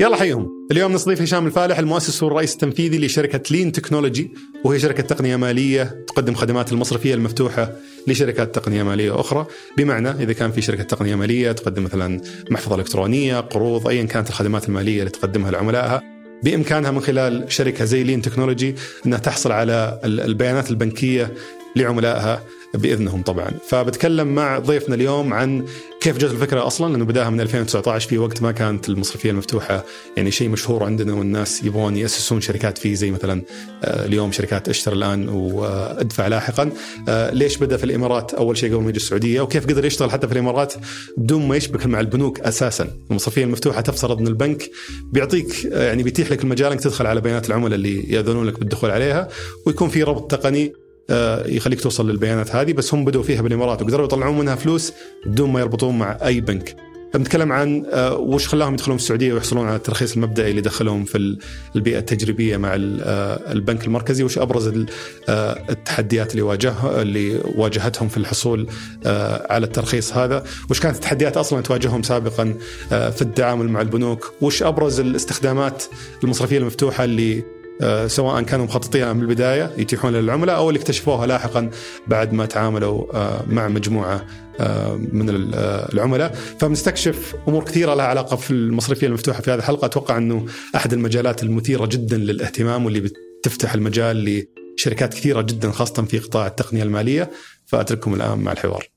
يلا حيهم اليوم نستضيف هشام الفالح المؤسس والرئيس التنفيذي لشركة لين تكنولوجي وهي شركة تقنية مالية تقدم خدمات المصرفية المفتوحة لشركات تقنية مالية أخرى. بمعنى إذا كان في شركة تقنية مالية تقدم مثلا محفظة إلكترونية قروض أيا كانت الخدمات المالية اللي تقدمها لعملائها. بإمكانها من خلال شركة زي لين تكنولوجي أنها تحصل على البيانات البنكية لعملائها. بإذنهم طبعا. فبتكلم مع ضيفنا اليوم عن كيف جت الفكرة أصلا لأنه بداها من 2019 في وقت ما كانت المصرفية المفتوحة يعني شيء مشهور عندنا والناس يبغون يأسسون شركات فيه زي مثلا آه، اليوم شركات أشتر الآن وأدفع لاحقا. آه، ليش بدأ في الإمارات؟ أول شيء قبل ما يجي السعودية وكيف قدر يشتغل حتى في الإمارات بدون ما يشبك مع البنوك أساسا. المصرفية المفتوحة تفترض إن البنك بيعطيك آه، يعني بيتيح لك المجال إنك تدخل على بيانات العملاء اللي ياذنون لك بالدخول عليها ويكون في ربط تقني. يخليك توصل للبيانات هذه بس هم بدوا فيها بالإمارات وقدروا يطلعون منها فلوس بدون ما يربطون مع أي بنك. بنتكلم عن آه، وش خلاهم يدخلون السعودية ويحصلون على الترخيص المبدئي اللي دخلهم في البيئة التجريبية مع آه، البنك المركزي وش أبرز التحديات اللي واجه اللي واجهتهم في الحصول على الترخيص هذا وش كانت التحديات أصلا تواجههم سابقا في التعامل مع البنوك وش أبرز الاستخدامات المصرفية المفتوحة اللي آه، سواء كانوا مخططينها من البداية يتيحون للعملاء أو اللي اكتشفوها لاحقا بعد ما تعاملوا آه، مع مجموعة آه، من العملاء. فبنستكشف أمور كثيرة لها علاقة في المصرفية المفتوحة في هذه الحلقة. أتوقع أنه أحد المجالات المثيرة جدا للاهتمام واللي بتفتح المجال لشركات كثيرة جدا خاصة في قطاع التقنية المالية. فأترككم الآن مع الحوار.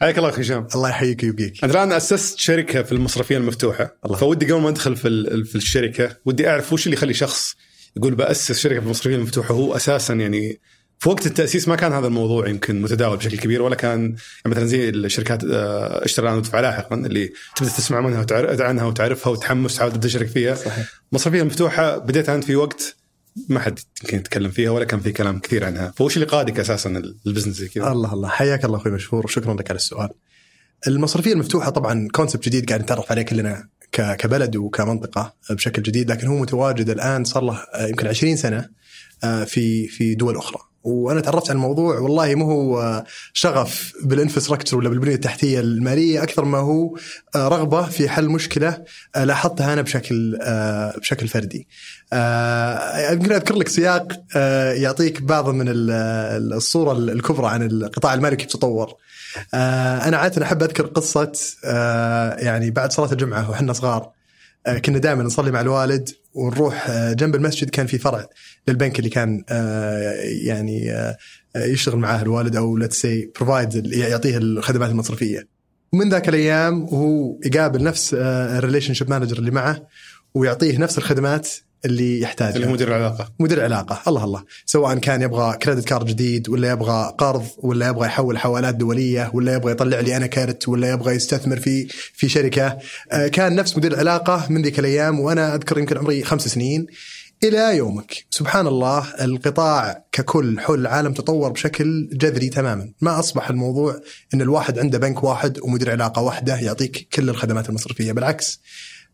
حياك الله أخي هشام. الله يحييك ويبقيك. أنت الآن أسست شركة في المصرفية المفتوحة. الله. فودي قبل ما أدخل في في الشركة ودي أعرف وش اللي يخلي شخص يقول باسس شركه في المصرفيه المفتوحه هو أساسا يعني في وقت التأسيس ما كان هذا الموضوع يمكن متداول بشكل كبير ولا كان يعني مثلا زي الشركات آه، اشتري الان وتدفع لاحقا اللي تبدأ تسمع منها وتعرف عنها وتعرفها وتحمس تحاول تبدأ تشارك فيها. صحيح. المصرفيه المفتوحه بديت أنت في وقت ما حد يمكن يتكلم فيها ولا كان في كلام كثير عنها. فوش اللي قادك أساسا ال business زي كذا. الله الله حياك الله أخوي مشهور وشكرا لك على السؤال. المصرفية المفتوحة طبعا concept جديد قاعد نتعرف عليه كلنا كبلد وكمنطقة بشكل جديد لكن هو متواجد الآن صار له آه، يمكن 20 سنة آه، في في دول أخرى وأنا تعرفت على الموضوع والله مو هو آه، شغف بالانفراستراكشر ولا بالبنية التحتية المالية أكثر ما هو رغبة في حل مشكلة لاحظتها أنا بشكل بشكل فردي. يمكن أذكر لك سياق يعطيك بعض من الصورة الكبرى عن القطاع المالي كيف تطور. آه أنا عادة أحب أذكر قصة آه يعني بعد صلاة الجمعة وحنا صغار آه كنا دائما نصلي مع الوالد ونروح جنب المسجد كان في فرع للبنك اللي كان يعني يشتغل معاه الوالد أو let's say provide يعطيه الخدمات المصرفية. ومن ذاك الأيام وهو يقابل نفس ال relationship manager اللي معه ويعطيه نفس الخدمات اللي يحتاجها. اللي هو مدير العلاقة. مدير العلاقة. الله الله. سواء كان يبغى credit card جديد ولا يبغى قرض ولا يبغى يحول حوالات دولية ولا يبغى يطلع لي أنا card ولا يبغى يستثمر في في شركة. آه، كان نفس مدير العلاقة من ذيك الأيام وأنا أذكر يمكن عمري خمس سنين. إلى يومك سبحان الله القطاع ككل حول العالم تطور بشكل جذري تماما. ما أصبح الموضوع إن الواحد عنده بنك واحد ومدير علاقة واحدة يعطيك كل الخدمات المصرفية. بالعكس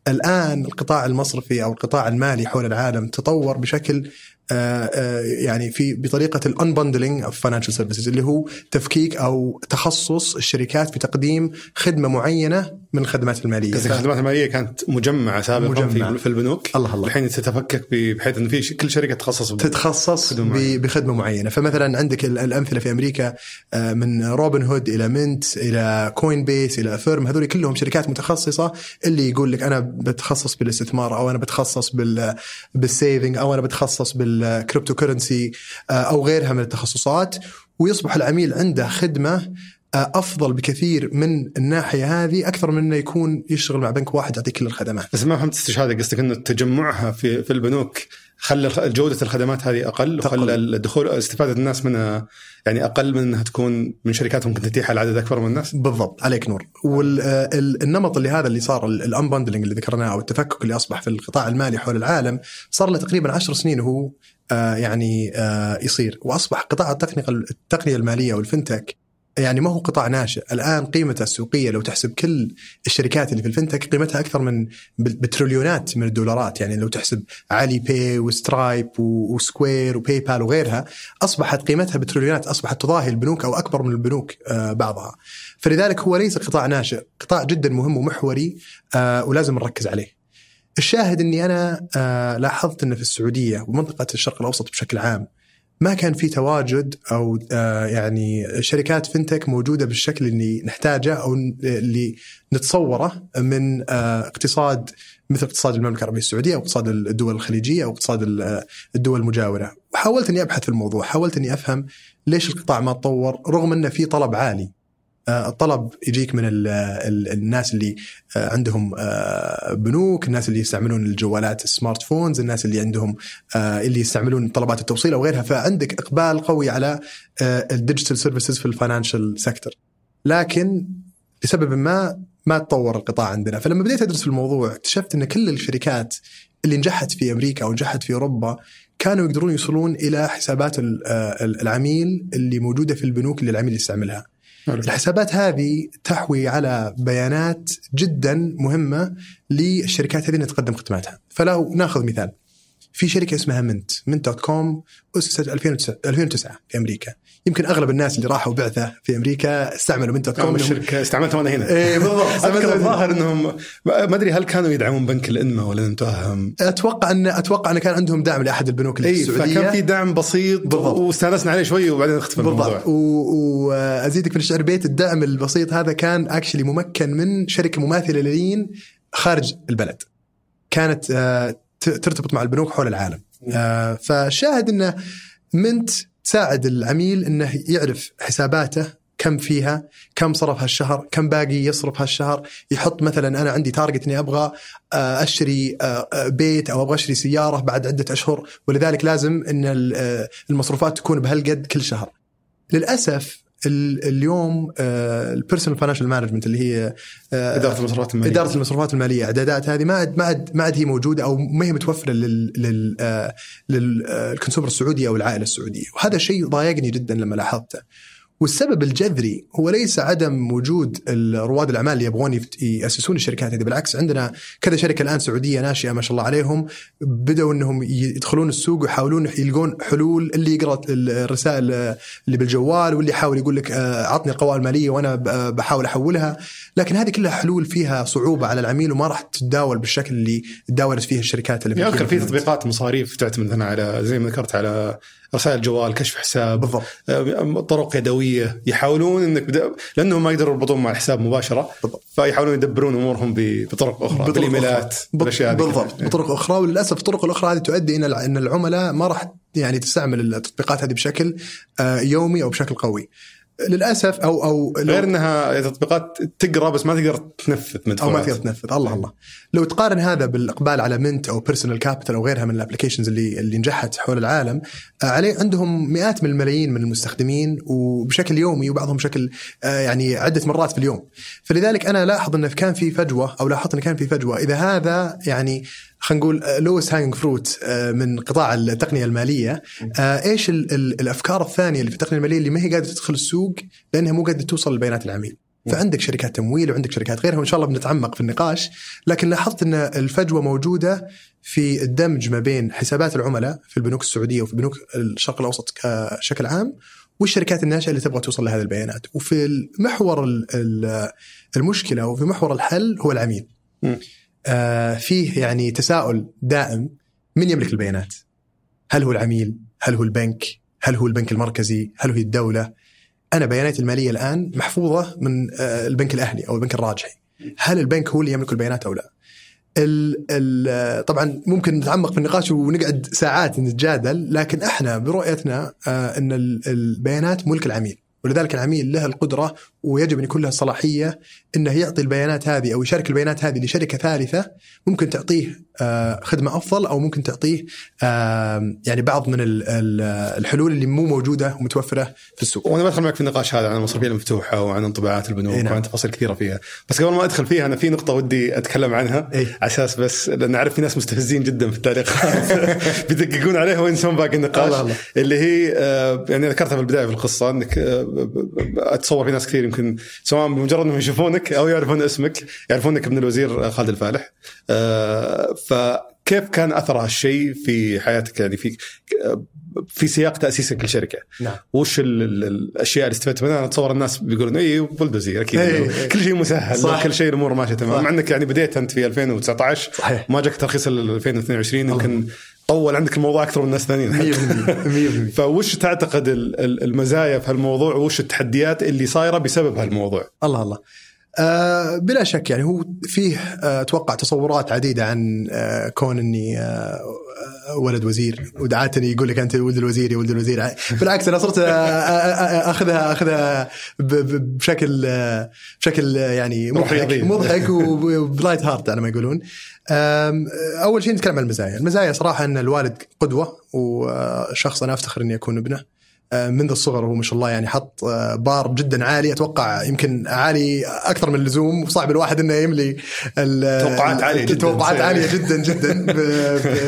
الآن القطاع المصرفي أو القطاع المالي حول العالم تطور بشكل آه، آه، يعني في بطريقة ال unbundling of financial services اللي هو تفكيك أو تخصص الشركات في تقديم خدمة معينة من الخدمات المالية. قصدك الخدمات المالية كانت مجمعة سابقا مجمع. في البنوك. الله الله. الحين تتفكك بحيث انه في كل شركة تخصص تتخصص بخدمة معينة. فمثلا عندك الأمثلة في أمريكا آه، من روبن هود إلى منت إلى كوين بيس إلى فيرم هذول كلهم شركات متخصصة. اللي يقول لك أنا بتخصص بالاستثمار أو أنا بتخصص بال بال saving أو أنا بتخصص بال ال cryptocurrency آه، أو غيرها من التخصصات. ويصبح العميل عنده خدمة أفضل بكثير من الناحية هذه أكثر من إنه يكون يشتغل مع بنك واحد يعطيك كل الخدمات. بس ما فهمت استشهادك قصدك إنه تجمعها في في البنوك خلى جودة الخدمات هذه أقل وخلى الدخول استفادة الناس منها يعني أقل من إنها تكون من شركات ممكن تتيحها لعدد أكبر من الناس؟ بالضبط عليك نور. والنمط اللي هذا اللي صار الانبندلنج اللي ذكرناه أو التفكك اللي أصبح في القطاع المالي حول العالم صار له تقريبا 10 سنين وهو آه، يعني آه، يصير. وأصبح قطاع التقنيه التقنية المالية والفنتك يعني ما هو قطاع ناشئ. الآن قيمته السوقية لو تحسب كل الشركات اللي في ال fintech قيمتها أكثر من بتريليونات من الدولارات. يعني لو تحسب علي باي وسترايب وسكوير وباي بال وغيرها أصبحت قيمتها بتريليونات أصبحت تضاهي البنوك أو أكبر من البنوك آه، بعضها. فلذلك هو ليس قطاع ناشئ. قطاع جدا مهم ومحوري آه، ولازم نركز عليه. الشاهد إني أنا آه لاحظت إن في السعودية ومنطقة الشرق الأوسط بشكل عام ما كان في تواجد أو آه يعني شركات فنتك موجودة بالشكل اللي نحتاجه أو اللي نتصوره من آه اقتصاد مثل اقتصاد المملكة العربية السعودية أو اقتصاد الدول الخليجية أو اقتصاد الدول المجاورة. وحاولت إني أبحث في الموضوع حاولت إني أفهم ليش القطاع ما تطور رغم إنه في طلب عالي. آه، الطلب يجيك من ال ال الناس اللي آه، عندهم آه، بنوك، الناس اللي يستعملون الجوالات السمارت فونز، الناس اللي عندهم اللي يستعملون طلبات التوصيل أو غيرها، فعندك إقبال قوي على ال digital services في ال financial sector. لكن لسبب ما ما تطور القطاع عندنا، فلما بديت أدرس في الموضوع اكتشفت إن كل الشركات اللي نجحت في أمريكا أو نجحت في أوروبا كانوا يقدرون يوصلون إلى حسابات العميل اللي موجودة في البنوك اللي العميل يستعملها. الحسابات هذه تحوي على بيانات جدا مهمة للشركات هذه تقدم خدماتها. فلو ناخذ مثال. في شركة اسمها منت منت dot com اسست 2009 في أمريكا. يمكن أغلب الناس اللي راحوا بعثة في أمريكا استعملوا منت dot com الشركة استعملتها وأنا هنا. اي بالضبط. الظاهر إنهم ما أدري هل كانوا يدعمون بنك الانماء ولا نتوهم أتوقع ان أتوقع أن كان عندهم دعم لأحد البنوك اللي في السعودية. فكان في دعم بسيط بالضبط. واستأنسنا عليه شوي وبعدين اختفى الموضوع. وازيدك من الشعر بيت الدعم البسيط هذا كان actually ممكن من شركة مماثلة للين خارج البلد. كانت آه، ترتبط مع البنوك حول العالم. آه فالشاهد إنه منت تساعد العميل إنه يعرف حساباته كم فيها كم صرف هالشهر كم باقي يصرف هالشهر. يحط مثلا أنا عندي target إني أبغى آه، أشتري آه، آه، بيت أو أبغى أشتري سيارة بعد عدة أشهر. ولذلك لازم إن المصروفات تكون بهالقد كل شهر. للأسف اليوم ال personal financial management اللي هي آه، إدارة المصروفات المالية. إدارة المصروفات المالية. أعدادات هذه ما عاد ما عاد ما عاد هي موجودة أو ما هي متوفرة لل لل للكونسومر السعودي أو العائلة السعودية. وهذا شيء ضايقني جدا لما لاحظته. والسبب الجذري هو ليس عدم وجود رواد الأعمال اللي يبغون يأسسون الشركات هذه. بالعكس عندنا كذا شركة الآن سعودية ناشئة ما شاء الله عليهم بدأوا إنهم يدخلون السوق ويحاولون يلقون حلول اللي يقرأ الرسائل اللي بالجوال واللي يحاول يقول لك آه، عطني القوائم المالية وأنا بحاول أحولها. لكن هذه كلها حلول فيها صعوبة على العميل وما راح تتداول بالشكل اللي تداولت فيه الشركات اللي في في تطبيقات مصاريف تعتمد على زي ما ذكرت على رسائل جوال كشف حساب بالضبط آه، طرق يدوية يحاولون إنك بدا لأنهم ما يقدروا يربطون مع الحساب مباشرة بالضبط. فيحاولون يدبرون أمورهم بطرق أخرى بالإيميلات بالأشياء بالضبط. بطرق أخرى وللأسف الطرق الأخرى هذه تؤدي إلى إن العملاء ما راح يعني تستعمل التطبيقات هذه بشكل آه، يومي أو بشكل قوي. للأسف أو أو غير إنها تطبيقات تقرأ بس ما تقدر تنفذ مدفوعات أو ما تقدر تنفذ. الله الله. لو تقارن هذا بالإقبال على منت أو بيرسونال كابيتال أو غيرها من ال applications اللي اللي نجحت حول العالم آه، عليه عندهم مئات من الملايين من المستخدمين وبشكل يومي وبعضهم بشكل آه، يعني عدة مرات في اليوم. فلذلك أنا لاحظ انه كان في فجوة أو لاحظت انه كان في فجوة. إذا هذا يعني خلينا نقول low hanging fruit من قطاع التقنية المالية. آه، إيش ال ال الأفكار الثانية اللي في التقنية المالية اللي ما هي قادرة تدخل السوق لأنها مو قادرة توصل لبيانات العميل؟ فعندك شركات تمويل وعندك شركات غيرها وإن شاء الله بنتعمق في النقاش. لكن لاحظت إن الفجوة موجودة في الدمج ما بين حسابات العملاء في البنوك السعودية وفي بنوك الشرق الأوسط بشكل عام والشركات الناشئه اللي تبغى توصل لهذه البيانات. وفي محور المشكلة وفي محور الحل هو العميل. فيه يعني تساؤل دائم من يملك البيانات؟ هل هو العميل؟ هل هو البنك؟ هل هو البنك المركزي؟ هل هو الدولة؟ أنا بياناتي المالية الآن محفوظة من آه البنك الأهلي أو البنك الراجحي. هل البنك هو اللي يملك البيانات أو لا؟ ال ال طبعا ممكن نتعمق في النقاش ونقعد ساعات نتجادل لكن إحنا برؤيتنا آه إن البيانات ملك العميل ولذلك العميل له القدرة ويجب أن يكون له الصلاحيه إنه يعطي البيانات هذه أو يشارك البيانات هذه لشركة ثالثة ممكن تعطيه آه، خدمة أفضل أو ممكن تعطيه يعني بعض من الحلول اللي مو موجودة ومتوفرة في السوق. وأنا بدخل معك في النقاش هذا عن المصارفيه المفتوحة وعن انطباعات البنوك إيه نعم. وعن تفاصيل كثيرة فيها، بس قبل ما أدخل فيها أنا في نقطة ودي أتكلم عنها إيه؟ على أساس بس لأن أعرف في ناس مستفزين جدا في التعليقات بيدققون عليها وينسون باقي النقاش الله الله. اللي هي آه، يعني ذكرتها في البداية في القصة إنك آه، أتصور في ناس كثير يمكن سواء بمجرد انهم يشوفونك أو يعرفون اسمك يعرفونك ابن الوزير خالد الفالح آه، ف كيف كان أثر هالشيء في حياتك يعني في في سياق تاسيسك للشركه نعم وش ال- ال- الأشياء اللي استفدت منها؟ أنا أتصور الناس بيقولون اي بولدوزي أكيد إي، إنه إي. كل شيء مسهل صح. كل شيء الأمور ماشية تمام. مع إنك يعني بديت أنت في 2019 صحيح ما جاك ترخيص الا 2022 يمكن طول عندك الموضوع أكثر من الناس الثانيين 100% 100% فوش تعتقد ال- ال- المزايا في هالموضوع؟ وش التحديات اللي صايرة بسبب هالموضوع؟ الله الله. آه بلا شك يعني هو فيه آه أتوقع تصورات عديدة عن آه كون إني آه آه، ولد وزير. وعادتن يقول لك أنت ولد الوزير يا ولد الوزير. بالعكس أنا صرت آه، آه، آه، أخذها أخذها بشكل آه، بشكل آه، يعني مضحك. مضحك وب light heart على ما يقولون. أول شيء نتكلم عن المزايا، المزايا صراحة أن الوالد قدوة وشخص أنا أفتخر إني أكون ابنه. آه، منذ الصغر هو ما شاء الله يعني حط آه، بار جدا عالي. أتوقع يمكن عالي أكثر من اللزوم وصعب الواحد إنه يملي توقعات عالية جداً. توقعات عالية جدا جدا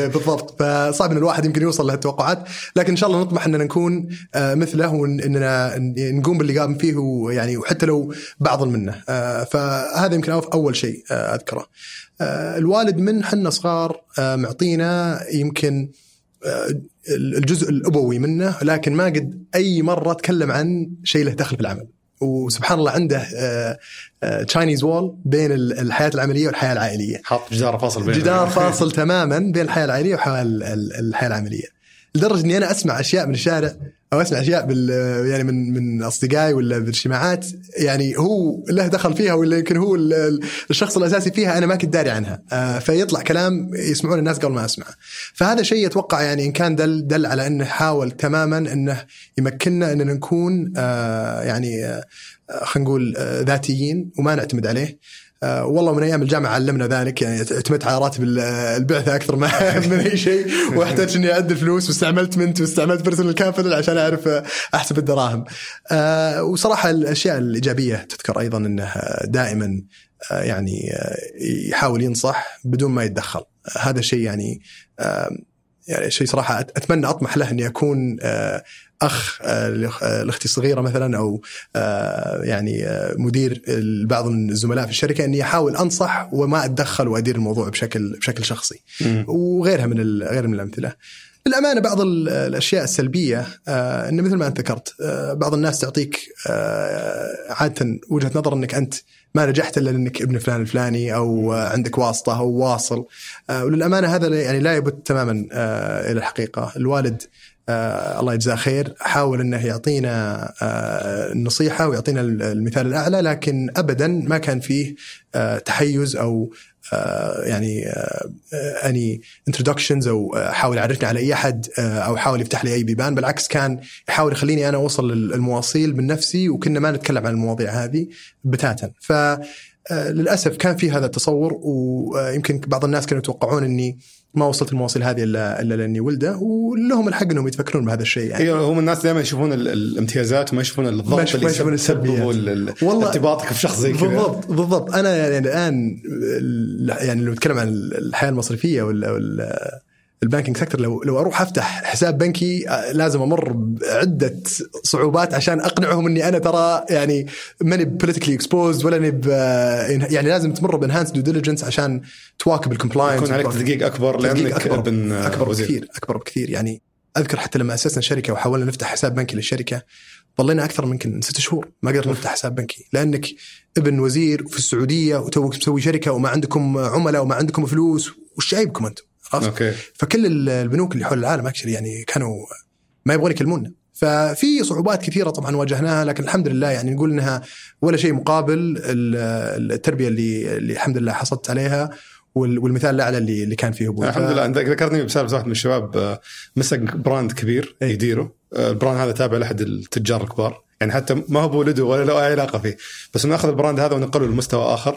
بالضبط. فصعب إن الواحد يمكن يوصل لهالتوقعات. لكن إن شاء الله نطمح إننا نكون آه، مثله واننا نقوم باللي قام فيه ويعني وحتى لو بعض منه. فهذا يمكن أول شيء أذكره. الوالد من حنا صغار آه، معطينا يمكن آه، الجزء الأبوي منه لكن ما قد أي مرة تكلم عن شيء له دخل في العمل. وسبحان الله عنده Chinese wall بين ال- الحياة العملية والحياة العائلية. حاط جدار فاصل بين جدار فاصل تماما بين الحياة العائلية والحياة ال- ال- الحياة العملية. لدرجة إني أنا أسمع أشياء من الشارع أو أسمع أشياء بال يعني من من أصدقائي ولا بالاجتماعات يعني هو له دخل فيها ولا يمكن هو ال- ال- الشخص الأساسي فيها أنا ما كنت داري عنها. آه، فيطلع كلام يسمعون الناس قبل ما أسمعه. فهذا شيء أتوقع يعني إن كان دل دل على إنه حاول تماما إنه يمكننا إننا نكون آه، يعني آه، خلينا نقول ذاتيين وما نعتمد عليه. آه، والله من أيام الجامعة علمنا ذلك يعني اعتمدت على راتب ال- البعثة أكثر ما من أي شيء واحتاج إني أعد الفلوس واستعملت منت واستعملت بيرسونال كابيتال عشان أعرف آه، احسب الدراهم. آه، وصراحة الأشياء الإيجابية تذكر أيضا إنه دائما يعني يحاول ينصح بدون ما يتدخل. هذا شيء يعني يعني شيء صراحة أتمنى أطمح له إني أكون أخ آه، آه، لاختي الصغيرة مثلا أو آه، يعني مدير بعض الزملاء في الشركة إني أحاول أنصح وما أتدخل وأدير الموضوع بشكل بشكل شخصي. وغيرها من غير من الأمثلة. للامانه بعض ال- الأشياء السلبية انه مثل ما أنت ذكرت بعض الناس تعطيك عادة وجهة نظر إنك أنت ما نجحت إلا لانك ابن فلان الفلاني أو عندك واسطة أو واصل وللأمانة هذا يعني لا يبت تماما إلى الحقيقة الوالد آه الله يجزاه خير حاول إنه يعطينا آه النصيحة ويعطينا المثال الأعلى لكن ابدا ما كان فيه آه تحيز أو آه يعني آه اني انترودكشنز أو آه، حاول يعرفني على أي أحد آه أو حاول يفتح لي أي بيبان بالعكس كان يحاول يخليني أنا أوصل للمواصيل من نفسي وكنا ما نتكلم عن المواضيع هذه بتاتا. ف آه، للأسف كان في هذا التصور ويمكن بعض الناس كانوا يتوقعون إني ما وصلت المواصيل هذه الا إلا لأني ولده ولهم الحق إنهم يتفكرون بهذا الشيء يعني. أيوه هم الناس دائما يشوفون ال- الامتيازات وما يشوفون الضغط ما يشوفون والله- ارتباطك في شخص زي كذا. بالضبط بالضبط. أنا يعني الآن ال- يعني لو نتكلم عن الحياة المصرفية ولا ال banking sector لو لو أروح أفتح حساب بنكي آه، لازم أمر بعدة صعوبات عشان أقنعهم إني أنا ترى يعني ماني politically exposed ولا أني ب- يعني لازم تمر ب enhanced due diligence عشان تواكب ال compliance يكون عليك تدقيق أكبر لأنك أكبر ابن أكبر وزير. بكثير أكبر بكثير يعني أذكر حتى لما أسسنا الشركة وحاولنا نفتح حساب بنكي للشركة ظلينا أكثر من يمكن ست شهور ما قدرنا نفتح حساب بنكي لأنك ابن وزير في السعودية وتوك مسوي شركة وما عندكم عملاء وما عندكم فلوس وش جايبكم أنتم؟ عرفت؟ okay. فكل ال- البنوك اللي حول العالم actually يعني كانوا ما يبغون يكلمونا. ففي صعوبات كثيرة طبعا واجهناها لكن الحمد لله يعني نقول إنها ولا شيء مقابل ال- التربية اللي اللي الحمد لله حصلت عليها وال- والمثال الأعلى اللي اللي كان فيه أبوي. الحمد لله. أنت ذكرتني بسالفة واحد من الشباب آه، مسك brand كبير إيه. يديره آه، ال brand هذا تابع لأحد التجار الكبار. يعني حتى ما هو بولده ولا له أي علاقة فيه. بس انه اخذ ال brand هذا ونقله لمستوى آخر.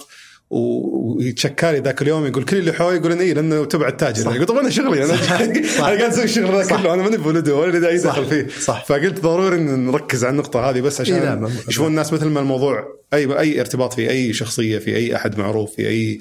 و- ويتشكى لي ذاك اليوم يقول كل اللي حولي يقولون اي لأنه تبع التاجر صح. يقول طب أنا شغلي أنا أنا قاعد أسوي الشغل ذا. كله أنا ماني بولده ولا لي صح. دخل فيه صح. فقلت ضروري إن نركز على النقطة هذه بس إيه، عشان يشوفون الناس مثل ما الموضوع اي أي ارتباط في أي شخصية في أي أحد معروف في أي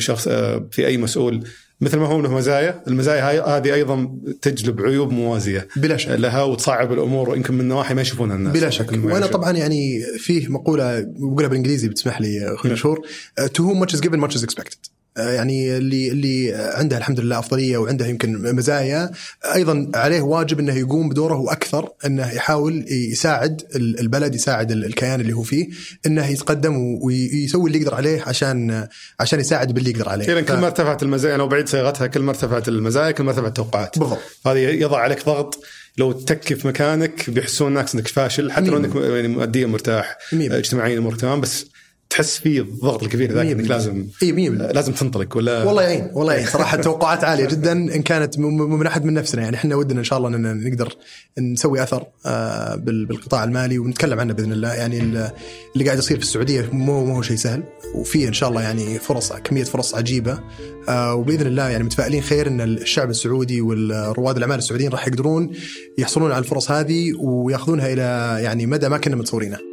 شخص آه، في أي مسؤول مثل ما هو له مزايا المزايا هاي هذه أيضا تجلب عيوب موازية بلا شك لها وتصعب الأمور يمكن من نواحي ما يشوفونها الناس بلا شك وأنا. طبعا يعني فيه مقولة بقولها بالإنجليزي بتسمح لي أخوي نعم. مشهور whom much is given much is expected آه، يعني اللي اللي عندها الحمد لله أفضلية وعندها يمكن مزايا أيضا عليه واجب إنه يقوم بدوره وأكثر إنه يحاول يساعد البلد يساعد الكيان اللي هو فيه إنه يتقدم ويسوي اللي يقدر عليه عشان عشان يساعد باللي يقدر عليه. ف... كل ما ارتفعت المزايا أنا بعيد صياغتها كل ما ارتفعت المزايا كل ما ارتفعت التوقعات. بالضبط. هذه يضع عليك ضغط لو تكي في مكانك بيحسون الناس إنك فاشل حتى لو إنك يعني ماديا مرتاح اجتماعيا امورك تمام بس تحس فيه الضغط الكبير ذاك إنك لازم إي لازم تنطلق ولا والله يعين والله يعين صراحة توقعات عالية جدا إن كانت من أحد من نفسنا. يعني إحنا ودنا إن شاء الله ان نقدر نسوي أثر آه، بالقطاع المالي ونتكلم عنه بإذن الله. يعني اللي قاعد يصير في السعودية مو مو شيء سهل. وفيه إن شاء الله يعني فرص كمية فرص عجيبة. آه، وبإذن الله يعني متفائلين خير إن الشعب السعودي والرواد الأعمال السعوديين راح يقدرون يحصلون على الفرص هذه ويأخذونها إلى يعني مدى ما كنا متصورينه.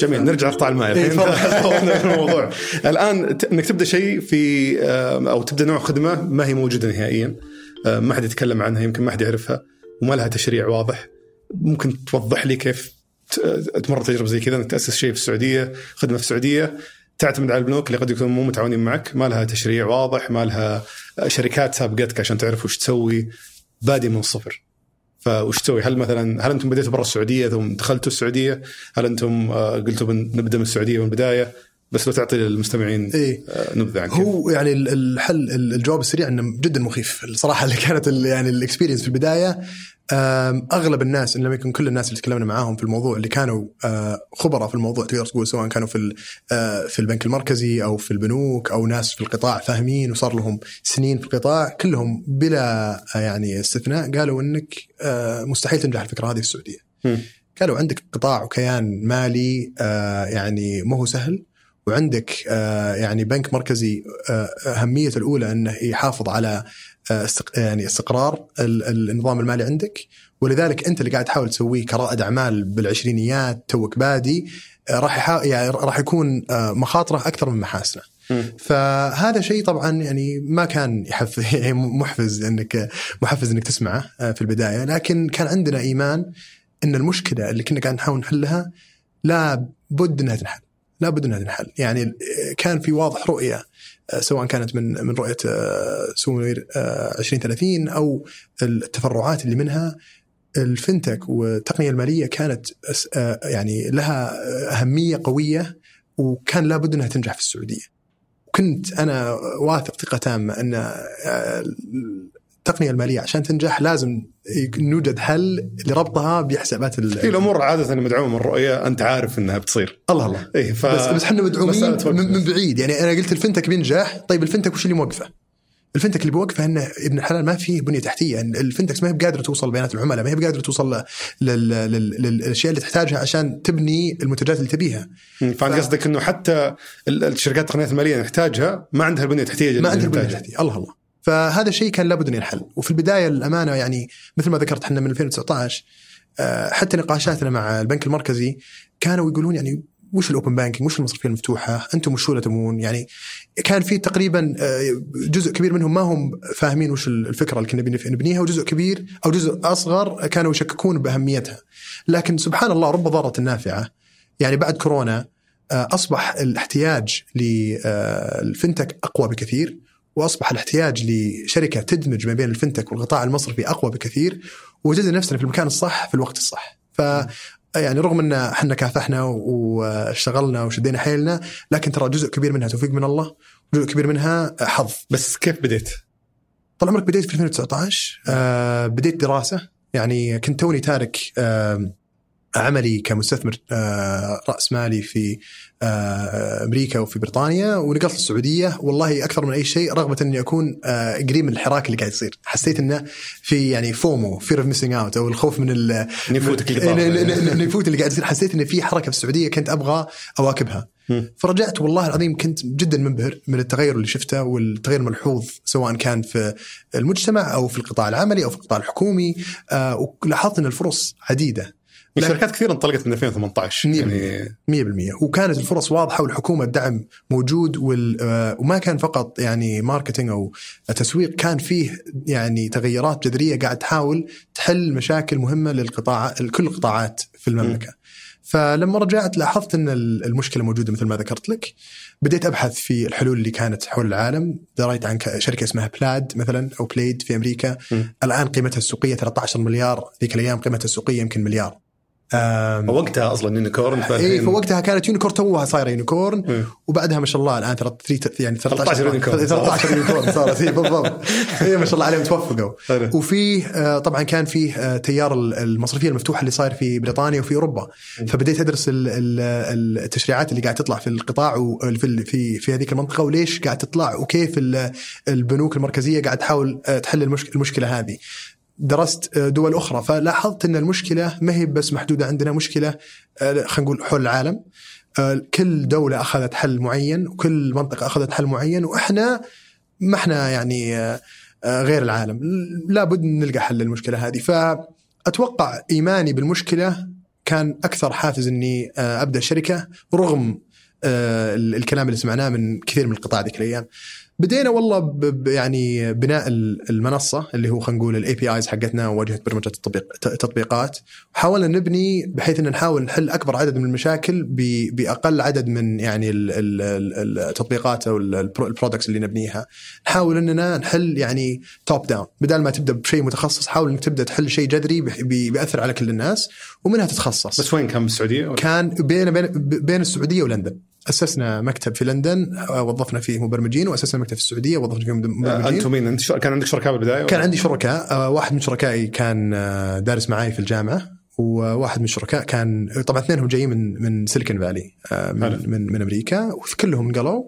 جميل نرجع لقطاع الماء الحين الموضوع. الآن إنك تبدأ شيء في أو تبدأ نوع خدمة ما هي موجودة نهائيا. ما حد يتكلم عنها يمكن ما حد يعرفها وما لها تشريع واضح. ممكن توضح لي كيف تمر تجربة زي كذا إنك تأسس شيء في السعودية خدمة في السعودية تعتمد على البنوك اللي قد يكونوا مو متعاونين معك. ما لها تشريع واضح ما لها شركات سابقتك عشان تعرف وش تسوي. بادي من الصفر. فوش تسوي؟ هل مثلا هل أنتم بديتوا برا السعودية ثم دخلتوا السعودية؟ هل أنتم آه، قلتوا نبدأ من السعودية من البداية؟ بس لو تعطي للمستمعين إيه؟ نبذة عن هو يعني الحل الجواب السريع إنه جدا مخيف الصراحة اللي كانت يعني ال experience في البداية أغلب الناس إن لم يكن كل الناس اللي تكلمنا معاهم في الموضوع اللي كانوا آه، خبراء في الموضوع تقدر تقول سواء كانوا في آه، في البنك المركزي أو في البنوك أو ناس في القطاع فاهمين وصار لهم سنين في القطاع كلهم بلا يعني استثناء قالوا إنك مستحيل تنجح الفكرة هذه في السعودية. قالوا عندك قطاع وكيان مالي يعني ما هو سهل وعندك آه، يعني بنك مركزي آه، أهميته الأولى إنه يحافظ على آه، يعني استقرار النظام المالي عندك ولذلك أنت اللي قاعد تحاول تسويه كرائد أعمال بالعشرينيات توك بادي راح يعني راح يكون مخاطرة أكثر من محاسنة. فهذا شيء طبعا يعني ما كان يحفز يعني محفز إنك محفز إنك تسمعه في البداية لكن كان عندنا إيمان إن المشكلة اللي كنا قاعد نحاول نحلها لا بد إنها تنحل. لابد إنها تنحل يعني كان في واضح رؤية آه، سواء كانت من من رؤية آه، سومير 2030 آه، أو التفرعات اللي منها الفنتك والتقنية المالية كانت يعني لها أهمية قوية وكان لابد إنها تنجح في السعودية. كنت أنا واثق ثقة تامة أن التقنيه المالية. عشان تنجح لازم نوجد حل لربطها بحسابات في الأمور عادة مدعومة من الرؤيه أنت عارف إنها بتصير. الله الله. إيه ف... بس بس إحنا مدعومين من, من بعيد. يعني أنا قلت الفنتك بينجح. طيب الفنتك وش اللي موقفه؟ الفنتك اللي بوقفه إنه ابن الحلال ما فيه بنية تحتية. يعني الفنتكس ما هي بقادرة توصل بيانات العملاء ما هي بقادرة توصل للأشياء اللي تحتاجها عشان تبني المنتجات اللي تبيها. فانت ف... قصدك إنه حتى الشركات التقنيات المالية نحتاجها ما عندها البنية التحتية ما عندها البنية التحتية. الله الله. فهذا الشيء كان لابد انه ينحل وفي البداية الأمانة يعني مثل ما ذكرت إحنا من 2019 آه، حتى نقاشاتنا مع البنك المركزي كانوا يقولون يعني وش الأوبن بانكينج؟ وش المصرفية المفتوحة؟ أنتم وش تبون؟ يعني كان في تقريبا آه، جزء كبير منهم ما هم فاهمين وش الفكرة اللي كنا نبنيها وجزء كبير أو جزء أصغر كانوا يشككون بأهميتها. لكن سبحان الله رب ضارة نافعه يعني بعد كورونا آه، أصبح الاحتياج للفنتك أقوى بكثير. وأصبح الاحتياج لشركة تدمج ما بين الفنتك والقطاع المصرفي أقوى بكثير ووجدنا نفسنا في المكان الصح في الوقت الصح. ف يعني رغم إن إحنا كافحنا واشتغلنا وشدينا حيلنا لكن ترى جزء كبير منها توفيق من الله وجزء كبير منها حظ. بس كيف بديت؟ طال عمرك بديت في 2019 آه بديت دراسة. يعني كنت توني تارك آه عملي كمستثمر آه رأس مالي في أمريكا وفي بريطانيا ونقلت السعوديه والله أكثر من أي شيء رغبه أني أكون آه، قريب من الحراك اللي قاعد يصير. حسيت إنه في يعني FOMO fear of missing out أو الخوف من ال يفوتك اللي يفوت اللي قاعد يصير. حسيت ان في حركة في السعودية كنت أبغى أواكبها. فرجعت والله العظيم كنت جدا منبهر من التغير اللي شفته والتغير الملحوظ سواء كان في المجتمع أو في القطاع العملي أو في القطاع الحكومي. آه، ولاحظت إن الفرص عديدة. شركات كثيرة انطلقت من 2018 يعني يعني 100% وكانت الفرص واضحة والحكومة الدعم موجود وال... آه، وما كان فقط يعني marketing أو تسويق كان فيه يعني تغيرات جذرية قاعد تحاول تحل مشاكل مهمة للقطاع كل القطاعات في المملكة. فلما رجعت لاحظت إن المشكلة موجودة مثل ما ذكرت لك. بديت أبحث في الحلول اللي كانت حول العالم. دريت عن شركة اسمها Plaid مثلا أو Plaid في أمريكا. م. الآن قيمتها السوقية 13 مليار. ذيك الأيام قيمتها السوقية يمكن مليار. وقتها أصلا unicorn اي فوقتها كانت unicorn توها صايرة unicorn إيه. وبعدها ما شاء الله الآن يعني 13 unicorn. 13 unicorn صارت إي بالضبط اي ما شاء الله عليهم توفقوا. وفيه آه، طبعا كان فيه آه، تيار ال- المصرفية المفتوحة اللي صاير في بريطانيا وفي أوروبا فبديت أدرس ال- ال- التشريعات اللي قاعد تطلع في القطاع وفي في في هذيك المنطقة وليش قاعد تطلع وكيف ال- البنوك المركزية قاعد تحاول آه، تحل المشك- المشكلة هذه درست آه، دول أخرى. فلاحظت أن المشكلة ما هي بس محدودة عندنا مشكلة آه، خلينا نقول حول العالم. آه، كل دولة أخذت حل معين وكل منطقة أخذت حل معين وإحنا ما إحنا يعني غير العالم. لابد نلقى حل للمشكلة هذه. فأتوقع إيماني بالمشكلة كان أكثر حافز أني أبدأ شركة رغم ال- الكلام اللي سمعناه من كثير من القطاع ذيك الأيام. بدينا والله يعني بناء ال- المنصة اللي هو خلينا نقول ال APIs حقتنا وواجهة برمجة التطبيق التطبيقات. وحاولنا نبني بحيث إن نحاول نحل أكبر عدد من المشاكل ب- بأقل عدد من يعني ال- ال- ال- التطبيقات أو ال- ال pro- ال products اللي نبنيها. نحاول إننا نحل يعني top down بدل ما تبدأ بشيء متخصص حاول إنك تبدأ تحل شيء جذري بيأثر على كل الناس ومنها تتخصص. بس وين؟ كان بالسعودية؟ كان بين بين بين السعودية ولندن. أسسنا مكتب في لندن آه، وظفنا فيه مبرمجين وأسسنا مكتب في السعودية وظفنا فيه آه، مبرمجين أنتم مين؟ أنت كان عندك شركاء بالبداية؟ كان؟ عندي شركاء آه، واحد من شركائي كان دارس معي في الجامعة وواحد من الشركاء كان طبعا اثنينهم جايين من من سيليكون فالي. من من, من أمريكا وكلهم انقلوا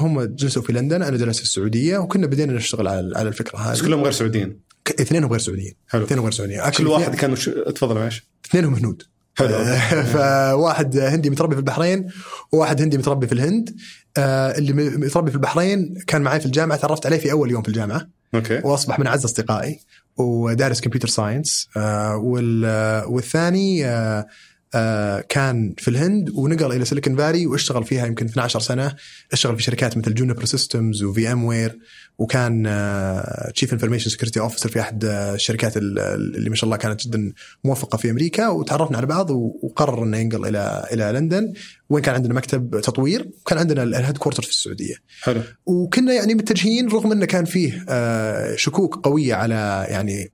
هم جلسوا في لندن أنا جلست في السعودية وكنا بدينا نشتغل على على الفكرة بس هذه كلهم غير سعوديين اثنينهم غير سعوديين حلو اثنينهم غير سعوديين كل واحد كان. تفضل معلش اثنينهم هنود حلو. فواحد هندي متربي في البحرين وواحد هندي متربي في الهند. آه، اللي متربي في البحرين كان معي في الجامعة تعرفت عليه في أول يوم في الجامعة. okay. وأصبح من أعز أصدقائي. ودارس computer science. آه، وال- والثاني آه، كان في الهند ونقل إلى Silicon Valley واشتغل فيها يمكن 12 سنة. اشتغل في شركات مثل Juniper Systems و VMware وكان chief information security officer في أحد آه، الشركات ال- اللي ما شاء الله كانت جدا موفقة في أمريكا. وتعرفنا على بعض وقرر إنه ينقل إلى إلى لندن. وين كان عندنا مكتب تطوير؟ وكان عندنا ال headquarter في السعودية. حلو. وكنا يعني متجهين رغم إنه كان فيه آه، شكوك قوية على يعني آه،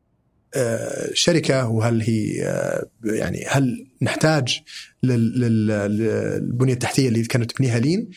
شركة وهل هي آه، يعني هل نحتاج لل- لل- للبنية التحتية اللي كانت تبنيها لين؟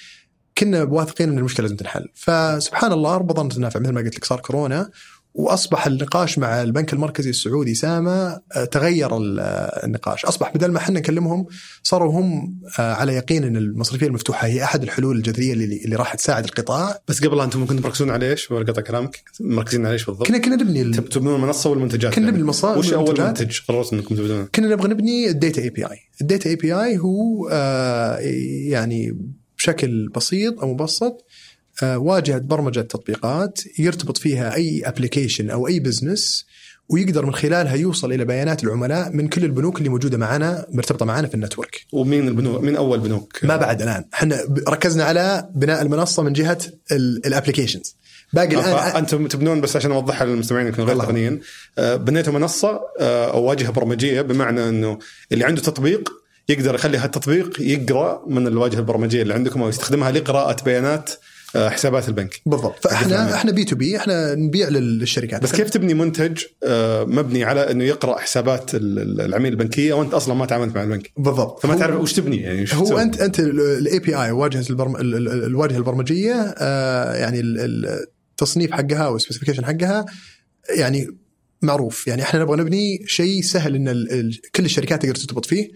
كنا واثقين إن المشكلة لازم تنحل. فسبحان الله رب ضارة نافعة مثل ما قلت لك صار كورونا وأصبح النقاش مع البنك المركزي السعودي ساما آه، تغير آه، النقاش أصبح بدل ما إحنا نكلمهم صاروا هم آه، على يقين إن المصرفية المفتوحة هي أحد الحلول الجذرية اللي, اللي راح تساعد القطاع بس قبل أنتم كنتم مركزون على إيش؟ قطع كلامك؟ مركزين على إيش بالضبط؟ كنا كنا نبني ال- تبنون المنصة والمنتجات كنا يعني. نبني المصا- وش أول. منتج قررت إنكم تبدونه؟ كنا نبغى نبني ال data API ال data API هو آه، يعني بشكل بسيط أو مبسط واجهة برمجة تطبيقات يرتبط فيها أي application أو أي business ويقدر من خلالها يوصل إلى بيانات العملاء من كل البنوك اللي موجودة معنا مرتبطة معنا في ال network ومين البنوك؟ مين أول بنوك؟ ما بعد الآن إحنا ركزنا على بناء المنصة من جهة ال applications باقي الآن أنتم تبنون بس عشان أوضحها للمستمعين يمكن غير. تقنيين آه، بنيتوا منصة آه، أو واجهة برمجية بمعنى إنه اللي عنده تطبيق يقدر يخلي هالتطبيق يقرأ من الواجهة البرمجية اللي عندكم أو يستخدمها لقراءة بيانات آه، حسابات البنك. بالضبط. فاحنا إحنا B2B إحنا نبيع للشركات. بس كيف تبني منتج آه، مبني على إنه يقرأ حسابات ال- ال- العميل البنكية وأنت أصلا ما تعاملت مع البنك؟ بالضبط. فما تعرف وش تبني يعني وش هو تسوي؟ انت أنت ال API واجهة البرم... ال- ال- الواجهة البرمجية آه، يعني ال- ال- التصنيف حقها وال specification حقها يعني معروف. يعني إحنا نبغى نبني شيء سهل إن ال- كل الشركات تقدر ترتبط فيه.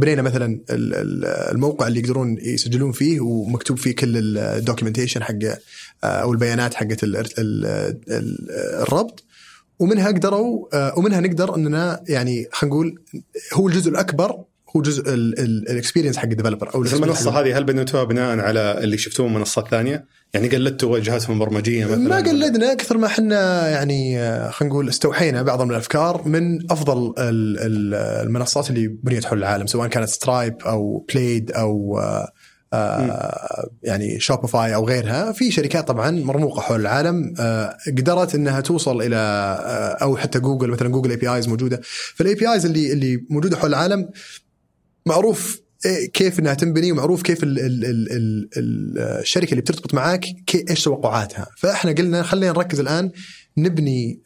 بنينا مثلا ال- ال- الموقع اللي يقدرون يسجلون فيه ومكتوب فيه كل ال documentation حق آه، أو البيانات حقت ال- ال- ال- الربط ومنها قدروا آه، ومنها نقدر أننا يعني خلينا نقول هو الجزء الأكبر هو جزء ال experience حق ال developer أو المنصة هذه هل بنيتوها بناء على اللي شفتوه من منصات ثانية؟ يعني قلدتوا واجهاتهم البرمجيه مثلا؟ ما قلدنا كثر ما إحنا يعني آه، خلينا نقول استوحينا بعض من الأفكار من أفضل ال- ال- المنصات اللي بنيت حول العالم سواء كانت سترايب أو بليد أو آه، آه، يعني شوبيفاي أو غيرها. في شركات طبعا مرموقة حول العالم قدرت إنها توصل إلى أو حتى جوجل مثلا جوجل APIs موجودة. فال APIs اللي اللي موجودة حول العالم معروف كيف إنها تنبني ومعروف كيف ال ال ال ال ال الشركة اللي بترتبط معاك إيش توقعاتها. فإحنا قلنا خلينا نركز الآن نبني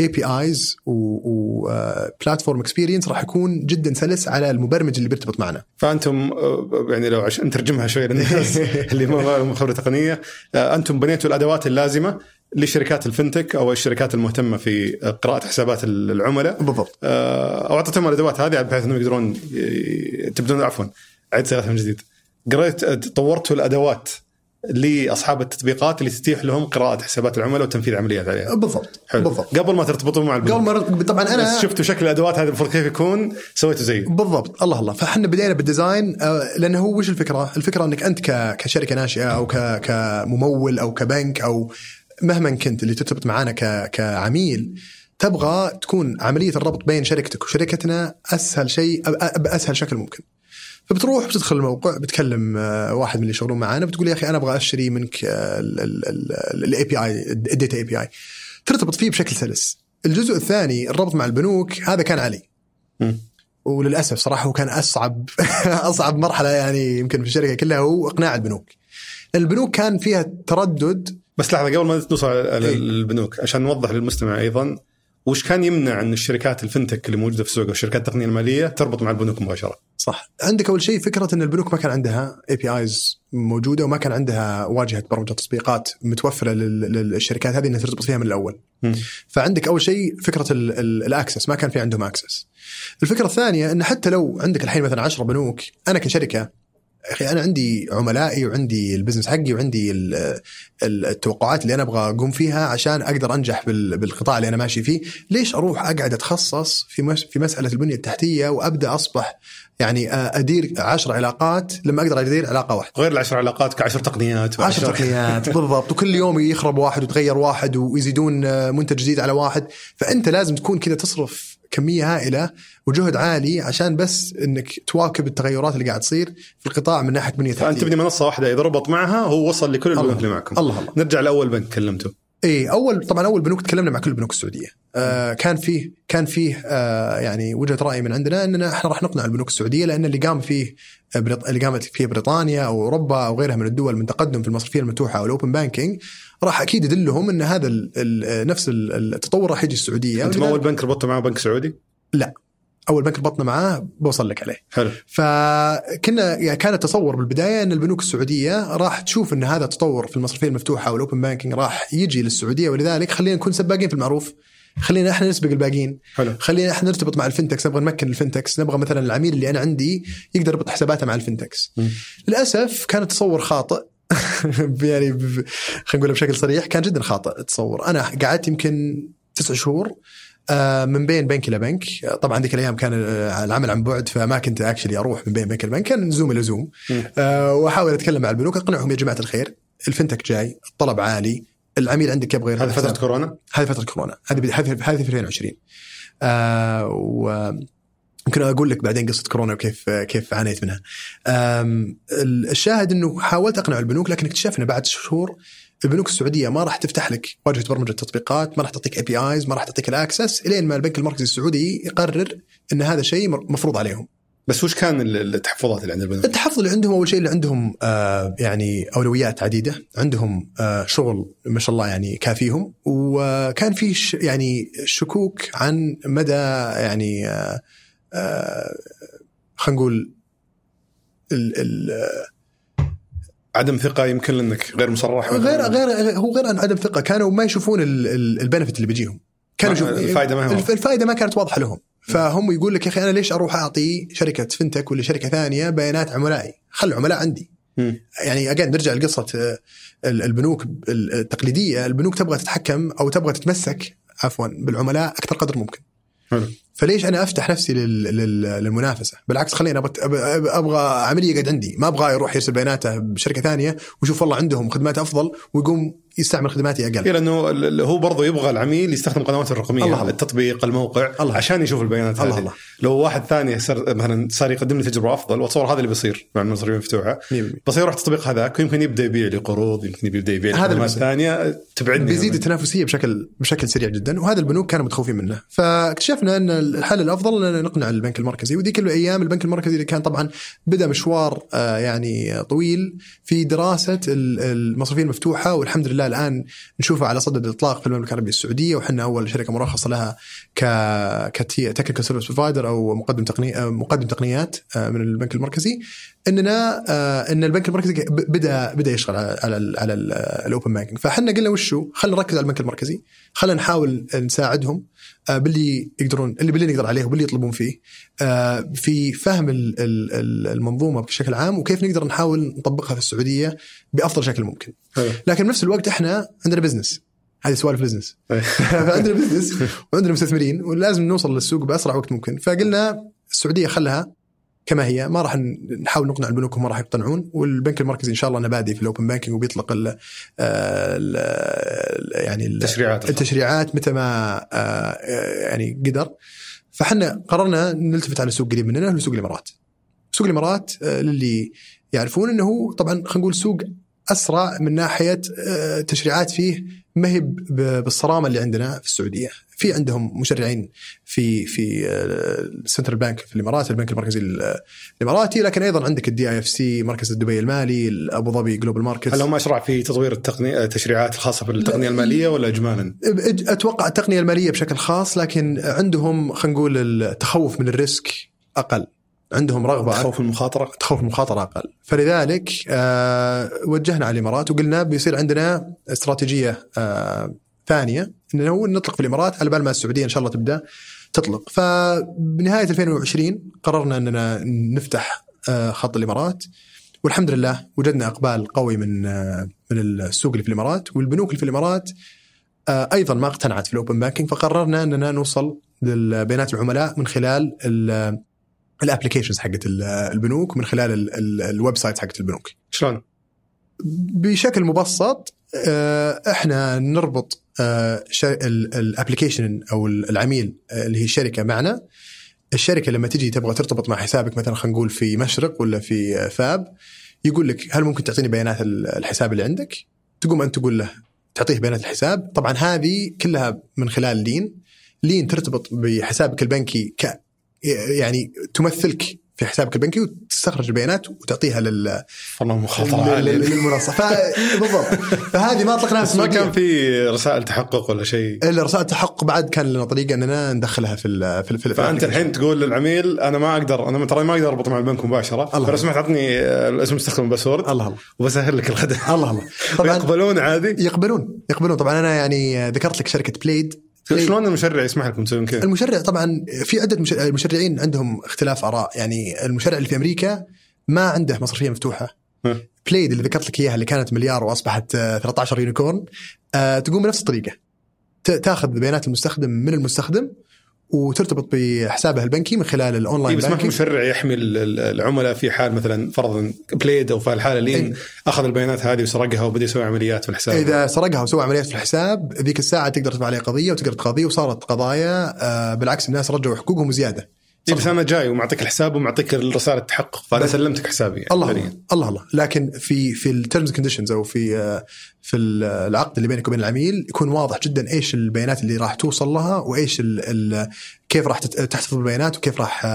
APIs و platform experience راح يكون جدا سلس على المبرمج اللي بيرتبط معنا. فأنتم آه، يعني لو عشان نترجمها شوي للناس اللي ما ما خبرة تقنية. آه، أنتم بنيتوا الأدوات اللازمة لشركات الفنتك أو الشركات المهتمة في قراءة حسابات العملاء. بالضبط. آه، أو أعطيتهم الأدوات هذه بحيث إنهم يقدرون تبدون عفوا عيد صياغتها من جديد. قريت طورتوا الأدوات لأصحاب التطبيقات اللي تتيح لهم قراءة حسابات العملاء وتنفيذ عمليات عليها. بالضبط حلو. بالضبط. قبل ما ترتبطوا مع البنوك. قبل ما طبعا أنا بس شفتوا شكل الأدوات هذه المفروض كيف يكون سويتوا زيه. بالضبط. الله الله. فإحنا بدينا بالديزاين آه، لأنه هو وش الفكرة؟ الفكرة إنك أنت ك- كشركة ناشئة أو ك- كممول أو كبنك أو مهما كنت اللي ترتبط معانا ك- كعميل تبغى تكون عملية الربط بين شركتك وشركتنا أسهل شيء بأسهل شكل ممكن. فبتروح بتدخل الموقع بتكلم آه، واحد من اللي يشتغلون معانا بتقول يا أخي أنا أبغى أشتري منك ال API ال data API ترتبط فيه بشكل سلس. الجزء الثاني الربط مع البنوك هذا كان علي. مم. وللأسف صراحة هو كان أصعب أصعب مرحلة يعني يمكن في الشركة كلها هو إقناع البنوك. البنوك كان فيها تردد بس لحظة قبل ما نوصل على إيه. عشان نوضح للمستمع أيضا وش كان يمنع أن الشركات ال fintech اللي موجودة في السوق أو الشركات التقنية المالية تربط مع البنوك مباشرة؟ صح عندك أول شيء فكرة أن البنوك ما كان عندها APIs موجودة وما كان عندها واجهة برمجة تطبيقات متوفرة لل- للشركات هذه إنها ترتبط فيها من الأول. مم. فعندك أول شيء فكرة ال- ال- ال access ما كان في عندهم access. الفكرة الثانية أن حتى لو عندك الحين مثلا 10 بنوك أنا كشركة أخي أنا عندي عملائي وعندي ال business حقي وعندي ال- ال- التوقعات اللي أنا أبغى أقوم فيها عشان أقدر أنجح بال- بالقطاع اللي أنا ماشي فيه، ليش أروح أقعد أتخصص في في مسألة البنية التحتية وأبدأ أصبح يعني أدير عشر علاقات لما أقدر أدير علاقة واحدة. غير العشر علاقات كعشر تقنيات عشر وعشر- تقنيات بالضبط. وكل يوم يخرب واحد وتغير واحد ويزيدون منتج جديد على واحد. فأنت لازم تكون كذا تصرف كمية هائلة وجهد عالي عشان بس إنك تواكب التغيرات اللي قاعد تصير في القطاع من ناحية بنية فأنت تحتيه. تبني منصة واحدة إذا ربط معها هو وصل لكل البنوك. اللي معكم الله الله نرجع لأول بنك كلمته اي أول طبعا أول بنوك تكلمنا مع كل البنوك السعودية آه كان فيه كان فيه آه يعني وجهة رأي من عندنا إننا إحنا راح نقنع البنوك السعودية لأن اللي قام فيه آه، بريط... اللي قامت فيه بريطانيا أو أوروبا أو غيرها من الدول من تقدم في المصرفية المفتوحة أو ال open banking راح أكيد يدلهم إن هذا ال... ال... نفس ال- التطور راح يجي السعودية. أنت ما أول بنك ربطته معه بنك سعودي؟ لا. أول بنك ربطنا معاه بوصل لك عليه. حلو. فكنا يعني كان التصور بالبداية إن البنوك السعودية راح تشوف إن هذا التطور في المصرفيه المفتوحة وال open banking راح يجي للسعودية. ولذلك خلينا نكون سباقين في المعروف. خلينا إحنا نسبق الباقيين. حلو. خلينا إحنا نرتبط مع ال fintechs نبغى نمكن ال fintechs نبغى مثلا العميل اللي أنا عندي يقدر يربط حساباته مع ال fintechs مم. للأسف كان التصور خاطئ. يعني خلينا نقول بشكل صريح كان جدا خاطئ التصور أنا قعدت يمكن تسع شهور آه، من بين بنك إلى بنك. طبعا ذيك الأيام كان آه، العمل عن بعد فما كنت actually أروح من بين بنك إلى بنك كان زوم إلى زوم. آه، وأحاول أتكلم مع البنوك أقنعهم يا جماعة الخير ال fintech جاي الطلب عالي العميل عندك يبغى هذه فترة. كورونا؟ هذه فترة كورونا. هذه هذه في 2020 آه و يمكن أقول لك بعدين قصة كورونا وكيف كيف عانيت منها. الشاهد إنه حاولت أقنع البنوك لكن اكتشفنا بعد شهور البنوك السعودية ما راح تفتح لك واجهة برمجة التطبيقات، ما راح تعطيك APIs، ما راح تعطيك ال access إلين ما البنك المركزي السعودي يقرر إن هذا شيء مفروض عليهم. بس وش كان ال- التحفظات اللي عند البنوك؟ التحفظ اللي عندهم أول شيء اللي عندهم آه يعني أولويات عديدة، عندهم آه شغل ما شاء الله يعني كافيهم وكان في يعني شكوك عن مدى يعني آه خلينا نقول ال ال عدم ثقة يمكن لأنك غير مصرح. غير غير هو غير عن عدم ثقة. كانوا ما يشوفون البنفيت اللي بيجيهم. كانوا ما- يشوف- الفائدة ما واضحة. الفائده ما كانت واضحة لهم. فهم يقول لك يا أخي أنا ليش أروح أعطي شركة فنتك ولا شركة ثانية بيانات عملائي؟ خل العملاء عندي. مم. يعني اجين نرجع لقصة آه، ال- البنوك التقليدية. البنوك تبغى تتحكم أو تبغى تتمسك عفوا بالعملاء أكثر قدر ممكن. حلو. فليش أنا أفتح نفسي لل... لل... للمنافسة؟ بالعكس خليني أبغى عملية قاعد عندي، ما أبغى يروح يرسل بياناته بشركة ثانية ويشوف والله عندهم خدمات أفضل ويقوم يستعمل خدماتي أقل. إيه لأنه هو برضه يبغى العميل يستخدم القنوات الرقمية الله. التطبيق الموقع الله. عشان يشوف البيانات الله هذه الله. لو واحد ثاني صار مثلا صار يقدم لي تجربة أفضل واتصور هذا اللي بيصير مع المصاريف المفتوحه 100%. بس يروح التطبيق هذاك ويمكن يبدأ يبيع لي قروض يمكن يبدأ يبيع لي خدمات. ثانية تبعدني بزيد عن- التنافسية بشكل بشكل سريع جدا وهذا البنوك كانوا متخوفين منه فاكتشفنا إن الحل الأفضل أن نقنع البنك المركزي. وذيك الأيام البنك المركزي اللي كان طبعا بدا مشوار آه، يعني طويل في دراسة ال- المصرفية المفتوحة والحمد لله الآن نشوفها على صدد الإطلاق في المملكة العربية السعودية. وحنا أول شركة مرخصة لها ك ك technical service provider أو مقدم تقني آه، مقدم تقنيات آه، من البنك المركزي. إننا إن البنك المركزي بدا بدا يشتغل على على ال- على ال open banking فاحنا قلنا وشو؟ خلينا نركز على البنك المركزي. خلينا نحاول نساعدهم. باللي يقدرون اللي باللي نقدر عليه وباللي يطلبون فيه آه، في فهم ال- ال- ال- المنظومة بشكل عام وكيف نقدر نحاول نطبقها في السعودية بأفضل شكل ممكن. لكن بنفس الوقت إحنا عندنا business هذه سوالف business. فعندنا business وعندنا مستثمرين ولازم نوصل للسوق بأسرع وقت ممكن فقلنا السعودية خلها كما هي ما راح نحاول نقنع البنوك وما راح يقتنعون والبنك المركزي إن شاء الله أنه بادي في ال open banking وبيطلق ال ال يعني ال- التشريعات التشريعات متى ما آه، يعني قدر فحنا قررنا نلتفت على سوق قريب مننا اللي هو سوق الإمارات. سوق الإمارات آه، للي يعرفون إنه هو طبعا خلينا نقول سوق أسرع من ناحية آه، تشريعات فيه ما هي بالصرامة اللي عندنا في السعودية. في عندهم مشرعين في في ال central bank في الامارات البنك المركزي ال- الاماراتي لكن أيضا عندك ال DIFC مركز دبي المالي أبو ظبي global markets هل هم أشرع في تطوير التقنيه التشريعات الخاصه بالتقنيه المالية ولا اجمالا؟ أتوقع التقنية المالية بشكل خاص لكن عندهم خلينا نقول التخوف من ال risk أقل. عندهم رغبة خوف المخاطرة؟ تخوف المخاطره أقل. فلذلك آه وجهنا على الإمارات وقلنا بيصير عندنا استراتيجية آه ثانية إنه نطلق في الإمارات على بال ما السعودية إن شاء الله تبدأ تطلق. فبنهاية 2020 قررنا إننا نفتح آه خط الإمارات. والحمد لله وجدنا إقبال قوي من آه من السوق اللي في الإمارات والبنوك اللي في الإمارات آه أيضا ما اقتنعت في ال open banking فقررنا إننا نوصل لبيانات العملاء من خلال ال applications حقت ال- البنوك من خلال ال- ال- ال website حقت البنوك. شلون؟ بشكل مبسط آه، إحنا نربط ال application أو العميل آه، اللي هي الشركة معنا. الشركة لما تجي تبغى ترتبط مع حسابك مثلا خلينا نقول في مشرق ولا في آه، فاب يقول لك هل ممكن تعطيني بيانات ال- الحساب اللي عندك؟ تقوم أنت تقول له تعطيه بيانات الحساب، طبعا هذه كلها من خلال لين. لين ترتبط بحسابك البنكي ك يعني تمثلك في حسابك البنكي وتستخرج البيانات وتعطيها لل والله مخاطرة للمنصة. بالضبط. فهذه ما أطلقناها بس ما. كان في رسائل تحقق ولا شيء. إلا رسائل التحقق بعد كان لنا طريقة أننا ندخلها في ال في, ال في ال- فأنت الحين تقول للعميل أنا ما أقدر أنا ترى ما أقدر اربط مع البنك مباشرة الله. فلو سمحت أعطني آه، الاسم المستخدم وال password الله الله. وبسهل لك الخدمه الله الله. طبعا يقبلون عادي؟ يقبلون. يقبلون. طبعا أنا يعني ذكرت لك شركة Plaid شلون المشرع يسمح لكم تسوون كذا؟ المشرع طبعا في عدة مش- المشرعين عندهم اختلاف آراء يعني المشرع اللي في أمريكا ما عنده مصرفية مفتوحة. Plaid اللي ذكرت لك إياها اللي كانت مليار وأصبحت آه، 13 unicorn آه، تقوم بنفس الطريقة تاخذ بيانات المستخدم من المستخدم وترتبط بحسابه البنكي من خلال إيه الاونلاين بس ما في مشرع يحمي ال- ال- العملاء في حال مثلا فرضا Plaid أو في الحاله لين إيه. أخذ البيانات هذه وسرقها وبدأ يسوي عمليات في الحساب. إذا سرقها وسوى عمليات في الحساب ذيك الساعة تقدر ترفع عليه قضية وتقدر تقاضيه وصارت قضايا آه، بالعكس الناس رجعوا حقوقهم وزياده إيه بس أنا جاي ومعطيك الحساب ومعطيك رسالة التحقق فأنا بس- سلمتك حسابي يعني الله. الله الله الله. لكن في في ال terms conditions أو في في ال- العقد اللي بينك وبين العميل يكون واضح جدا إيش البيانات اللي راح توصل لها وإيش ال ال كيف راح تحتفظ بالبيانات وكيف راح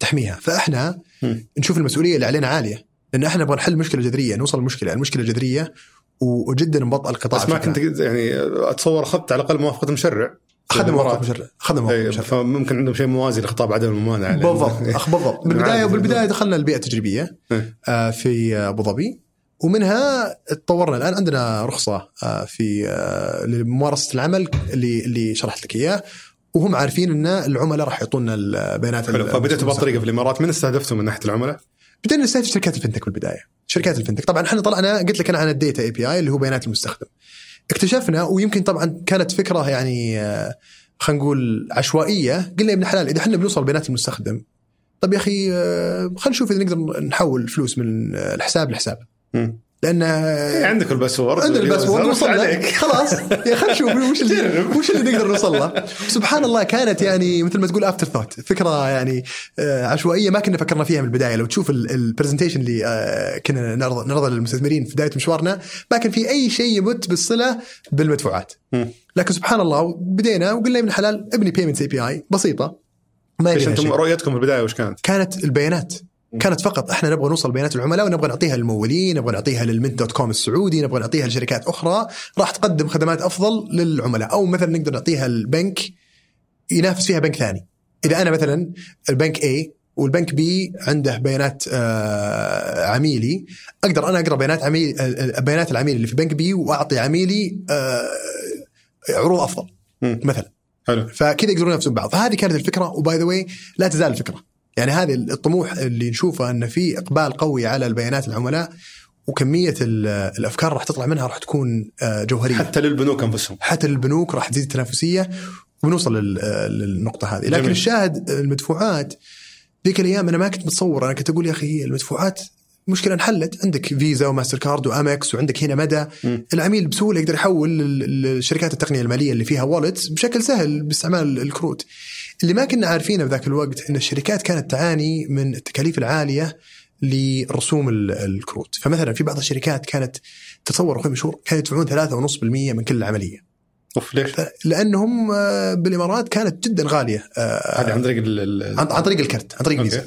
تحميها. فإحنا مم. نشوف المسؤولية اللي علينا عالية لأن إحنا نبغى نحل مشكله جذريه نوصل المشكلة المشكلة جذرية وجدا نبطئ القطاع بس ما كنت يعني أتصور اخذت على الأقل موافقة مشرع. اخذنا الإمارات. موقف مشرع اخذنا موقف إيه، مشرع فممكن عندهم شيء موازي لخطاب عدم الممانعة بالضبط. بالضبط. بالبداية عادي. بالبداية دخلنا البيئة التجريبية إيه. آه، في أبو ظبي ومنها تطورنا الآن. عندنا رخصة آه، في آه، لممارسة العمل اللي اللي شرحت لك إياه. وهم عارفين إن العملاء راح يعطونا البيانات حلو. فبدأتوا بهالطريقه في الإمارات. من استهدفتوا من ناحية العملاء؟ بدينا نستهدف شركات ال fintech بالبداية. شركات ال fintech. طبعا إحنا طلعنا قلت لك أنا عن ال data API اللي هو بيانات المستخدم. اكتشفنا ويمكن طبعا كانت فكرة يعني آه، خلينا نقول عشوائية قلنا يا ابن الحلال إذا إحنا بنوصل بيانات المستخدم طب يا أخي آه، خلينا نشوف إذا نقدر نحول فلوس من الحساب لحساب. لأن إيه، عندك ال password عندنا ال password وصلنا. عليك. خلاص. يا خلينا نشوف وش اللي. وش اللي نقدر نوصل له؟ سبحان الله كانت يعني مثل ما تقول afterthought فكرة يعني آه، عشوائية ما كنا فكرنا فيها من البداية. لو تشوف ال presentation اللي آه، كنا نعرض نعرضه للمستثمرين في بداية مشوارنا ما كان في أي شيء يمت بالصلة بالمدفوعات. لكن سبحان الله بدينا وقلنا ابن الحلال ابني payment API بسيطة. ما إيش أنتم. رؤيتكم في البداية وش كانت؟ كانت البيانات. كانت فقط إحنا نبغى نوصل بيانات العملاء ونبغى نعطيها للممولين نبغى نعطيها للمنت dot com السعودي نبغى نعطيها لشركات أخرى راح تقدم خدمات أفضل للعملاء. أو مثلا نقدر نعطيها البنك ينافس فيها بنك ثاني. إذا أنا مثلا البنك A والبنك B عنده بيانات آه عميلي أقدر أنا أقرأ بيانات عميل آه، بيانات العميل اللي في بنك B وأعطي عميلي آه عروض أفضل. مثلا. حلو. فكذا يقدرون ينافسون بعض. فهذه كانت الفكرة. و by the way لا تزال الفكرة. يعني هذه الطموح اللي نشوفه أن في إقبال قوي على البيانات العملاء وكمية ال- الأفكار راح تطلع منها راح تكون آه، جوهرية. حتى, للبنوك أنفسهم. حتى للبنوك راح تزيد التنافسية ونوصل لل- للنقطة هذه. لكن جميل. الشاهد المدفوعات ذيك الأيام أنا ما كنت متصور. أنا كنت أقول يا أخي المدفوعات مشكلة انحلت. عندك فيزا وماستر كارد و Amex وعندك هنا مدى. مم. العميل بسهولة يقدر يحول لل- للشركات التقنية المالية اللي فيها wallets بشكل سهل باستعمال الكروت. اللي ما كنا عارفينه بذاك الوقت إن الشركات كانت تعاني من التكاليف العالية لرسوم ال- الكروت فمثلا في بعض الشركات كانت تتصور أخوي مشهور كانوا يدفعون 3.5% من كل عمليه أوف ليش؟ لأنهم آه، بالإمارات كانت جدا غالية آه، هذه عن طريق ال- عن طريق الكرت عن طريق okay. فيزا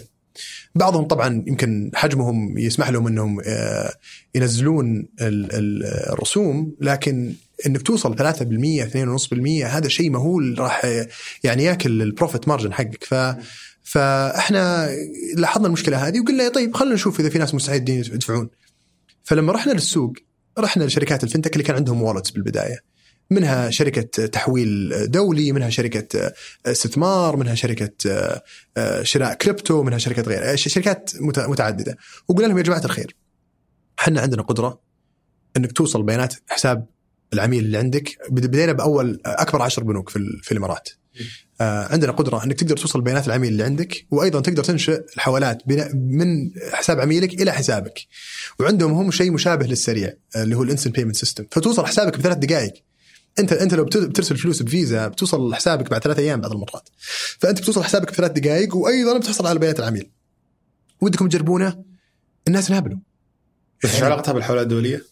بعضهم طبعا يمكن حجمهم يسمح لهم إنهم آه، ينزلون ال- ال- الرسوم لكن إنك توصل 3% 2.5% هذا شيء مهول راح يعني ياكل ال profit margin حقك. ف فإحنا لاحظنا المشكلة هذه وقلنا طيب خلينا نشوف إذا في ناس مستعدين يدفعون. فلما رحنا للسوق رحنا لشركات ال fintech اللي كان عندهم wallets بالبداية. منها شركة تحويل دولي منها شركة استثمار منها شركة آه، شراء كريبتو منها شركات غير شركات مت- متعددة. وقلنا لهم يا جماعة الخير إحنا عندنا قدرة إنك توصل بيانات حساب العميل اللي عندك. بد- بدينا بأول أكبر عشر بنوك في, ال- في الإمارات. آه، عندنا قدرة إنك تقدر توصل بيانات العميل اللي عندك وأيضا تقدر تنشئ الحوالات من حساب عميلك إلى حسابك. وعندهم هم شيء مشابه للسريع آه، اللي هو ال instant payment system فتوصل حسابك بثلاث دقائق. أنت أنت لو بت- بترسل فلوس بفيزا بتوصل حسابك بعد ثلاث أيام بعض المرات فأنت بتوصل حسابك بثلاث دقائق وأيضا بتحصل على بيانات العميل. ودكم تجربونه؟ الناس انهبلوا إيش علاقتها بالحوالات الدولية؟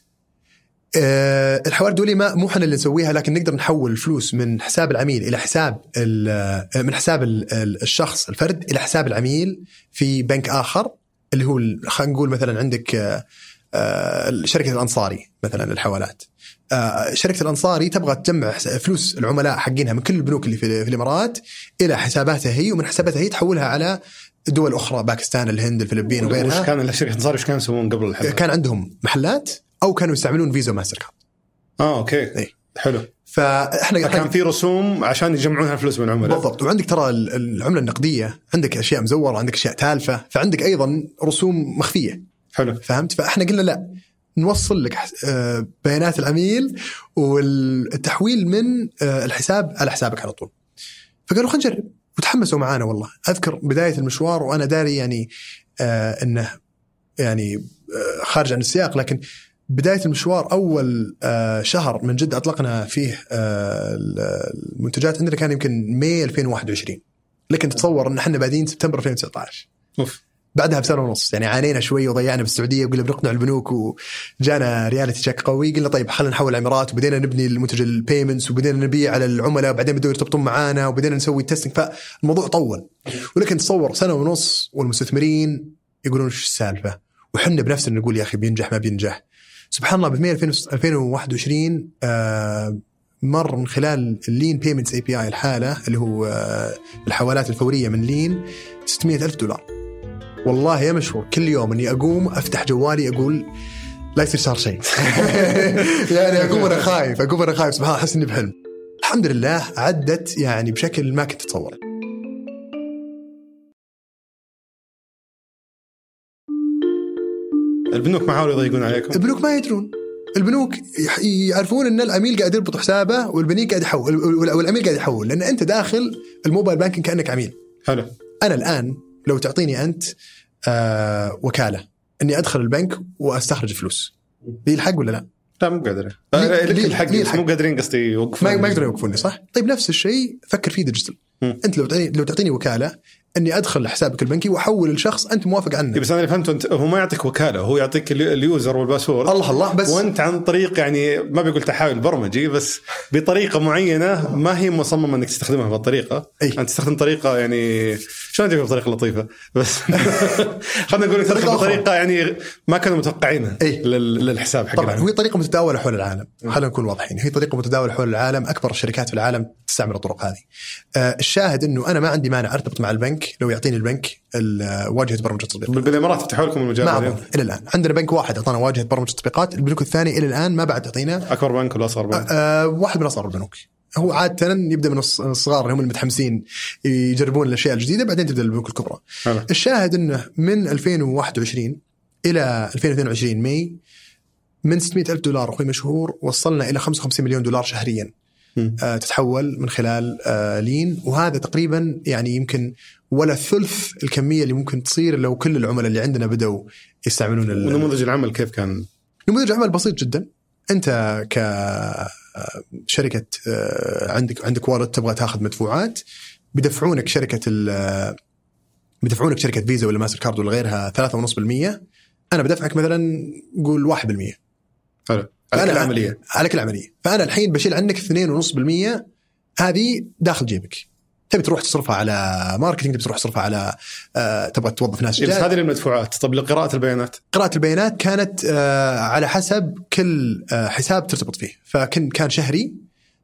آه، الحوالات الدولية ما مو إحنا اللي نسويها لكن نقدر نحول الفلوس من حساب العميل إلى حساب ال- آه، من حساب ال- ال- الشخص الفرد إلى حساب العميل في بنك آخر اللي هو خلينا نقول مثلا عندك آه، آه، شركة الأنصاري مثلا الحوالات آه، شركة الأنصاري تبغى تجمع فلوس العملاء حقينها من كل البنوك اللي في الإمارات إلى حساباتها هي ومن حساباتها هي تحولها على دول أخرى باكستان الهند الفلبين وش وغيرها كان شركة انصار وش كانوا يسوون قبل الحلقة؟ كان عندهم محلات أو كانوا يستعملون فيزا وماستر كارد. آه أوكي. إيه. حلو. فإحنا كان في رسوم عشان يجمعونها الفلوس من العملاء بالضبط. وعندك ترى ال- العملة النقدية عندك أشياء مزورة عندك أشياء تالفة فعندك أيضا رسوم مخفية. حلو. فهمت؟ فإحنا قلنا لا نوصل لك آه، بيانات العميل والتحويل من آه، الحساب على حسابك على طول. فقالوا خلينا نجرب. وتحمسوا معانا والله. أذكر بداية المشوار وأنا داري يعني آه إنه يعني آه خارج عن السياق لكن بداية المشوار أول آه شهر من جد أطلقنا فيه آه المنتجات عندنا كان يمكن ماي 2021 لكن تتصور إن إحنا بادين سبتمبر 2019 أوف. بعدها بسنة ونص. يعني عانينا شوي وضيعنا بالسعوديه وقلنا بنقنع البنوك وجانا reality check قوي. قلنا طيب خلينا نحول الامارات وبدينا نبني المنتج ال payments وبدينا نبيع على العملاء وبعدين بدوا يرتبطون معانا وبدينا نسوي testing فالموضوع طول. ولكن تصور سنة ونص والمستثمرين يقولون إيش السالفة؟ وحنا بنفسنا نقول يا أخي بينجح ما بينجح. سبحان الله بماي 2021 آه مر من خلال اللين payments API الحالة اللي هو آه الحوالات الفورية من لين 600 ألف دولار. والله يا مشهور كل يوم إني أقوم أفتح جوالي أقول لا يصير صار شيء. يعني أقوم أنا خايف أقوم أنا خايف سبحان الله أحس إني بحلم. الحمد لله عدت يعني بشكل ما كنت اتصور البنوك ما حاولوا يضيقون عليكم؟ البنوك ما يدرون. البنوك يعرفون إن العميل قاعد يربط حسابه والبنيك قاعد يحول وال- والعميل قاعد يحول. لأن أنت داخل ال mobile banking كأنك عميل. حلو. أنا الآن لو تعطيني أنت آه وكالة إني أدخل البنك وأستخرج فلوس. لي الحق ولا لا؟ لا مو قادرين ليه- آه، الحق؟ مو قادرين قصدي يوقفون. ما يقدرون يوقفوني صح؟ طيب نفس الشيء فكر فيه digital. أنت لو تعطيني لو تعطيني وكالة اني ادخل حسابك البنكي واحول لشخص انت موافق إيه، عنه بس أنا اللي فهمته انت هو ما يعطيك وكالة هو يعطيك اليو- ال user وال password. الله الله بس وأنت عن طريق يعني ما بقول تحايل برمجي بس بطريقة معينة ما هي مصممة إنك تستخدمها بهالطريقة. أي. أنت تستخدم طريقة يعني شلون اجيبها بطريقة لطيفة؟ بس خلينا نقول تدخل. بطريقة يعني ما كانوا متوقعينها أي. لل- للحساب حق طبعا العميل. هي طريقة متداولة حول العالم. خلينا نكون واضحين. هي طريقة متداولة حول العالم. أكبر الشركات في العالم تستعمل الطرق هذه. آه الشاهد إنه أنا ما عندي مانع أرتبط مع البنك لو يعطيني البنك ال- واجهة برمجة التطبيق بالامارات فتحوا لكم المجال ما إلى الآن. عندنا بنك واحد أعطانا واجهة برمجة التطبيقات. البنوك الثانية إلى الآن ما بعد تعطينا. أكبر بنك ولا أصغر بنك؟ آه واحد من أصغر البنوك. هو عاده يبدأ من الص- الصغار اللي هم المتحمسين يجربون الأشياء الجديدة بعدين تبدأ البنوك الكبرى حلو. الشاهد إنه من 2021 إلى 2022 ماي من 600 ألف دولار أخوي مشهور وصلنا إلى 55 مليون دولار شهريا. آه تتحول من خلال آه لين وهذا تقريبا يعني يمكن ولا ثلث الكمية اللي ممكن تصير لو كل العملاء اللي عندنا بدأوا يستعملون ونموذج العمل كيف كان؟ نموذج عمل بسيط جدا أنت كشركه عندك عندك والد تبغى تاخذ مدفوعات بيدفعونك شركة ال بيدفعونك شركة فيزا ولا ماستر كارد ولا غيرها 3.5% أنا بدفعك مثلا قول 1% حلو. على كل عملية. على كل عملية. فأنا الحين بشيل عنك 2.5% هذه داخل جيبك. تبي تروح تصرفها على marketing تبي تروح تصرفها على آه، تبغى توظف ناس إيه، بس. هذه المدفوعات طب لقراءة البيانات. قراءة البيانات كانت آه، على حسب كل آه، حساب ترتبط فيه. فكان كان شهري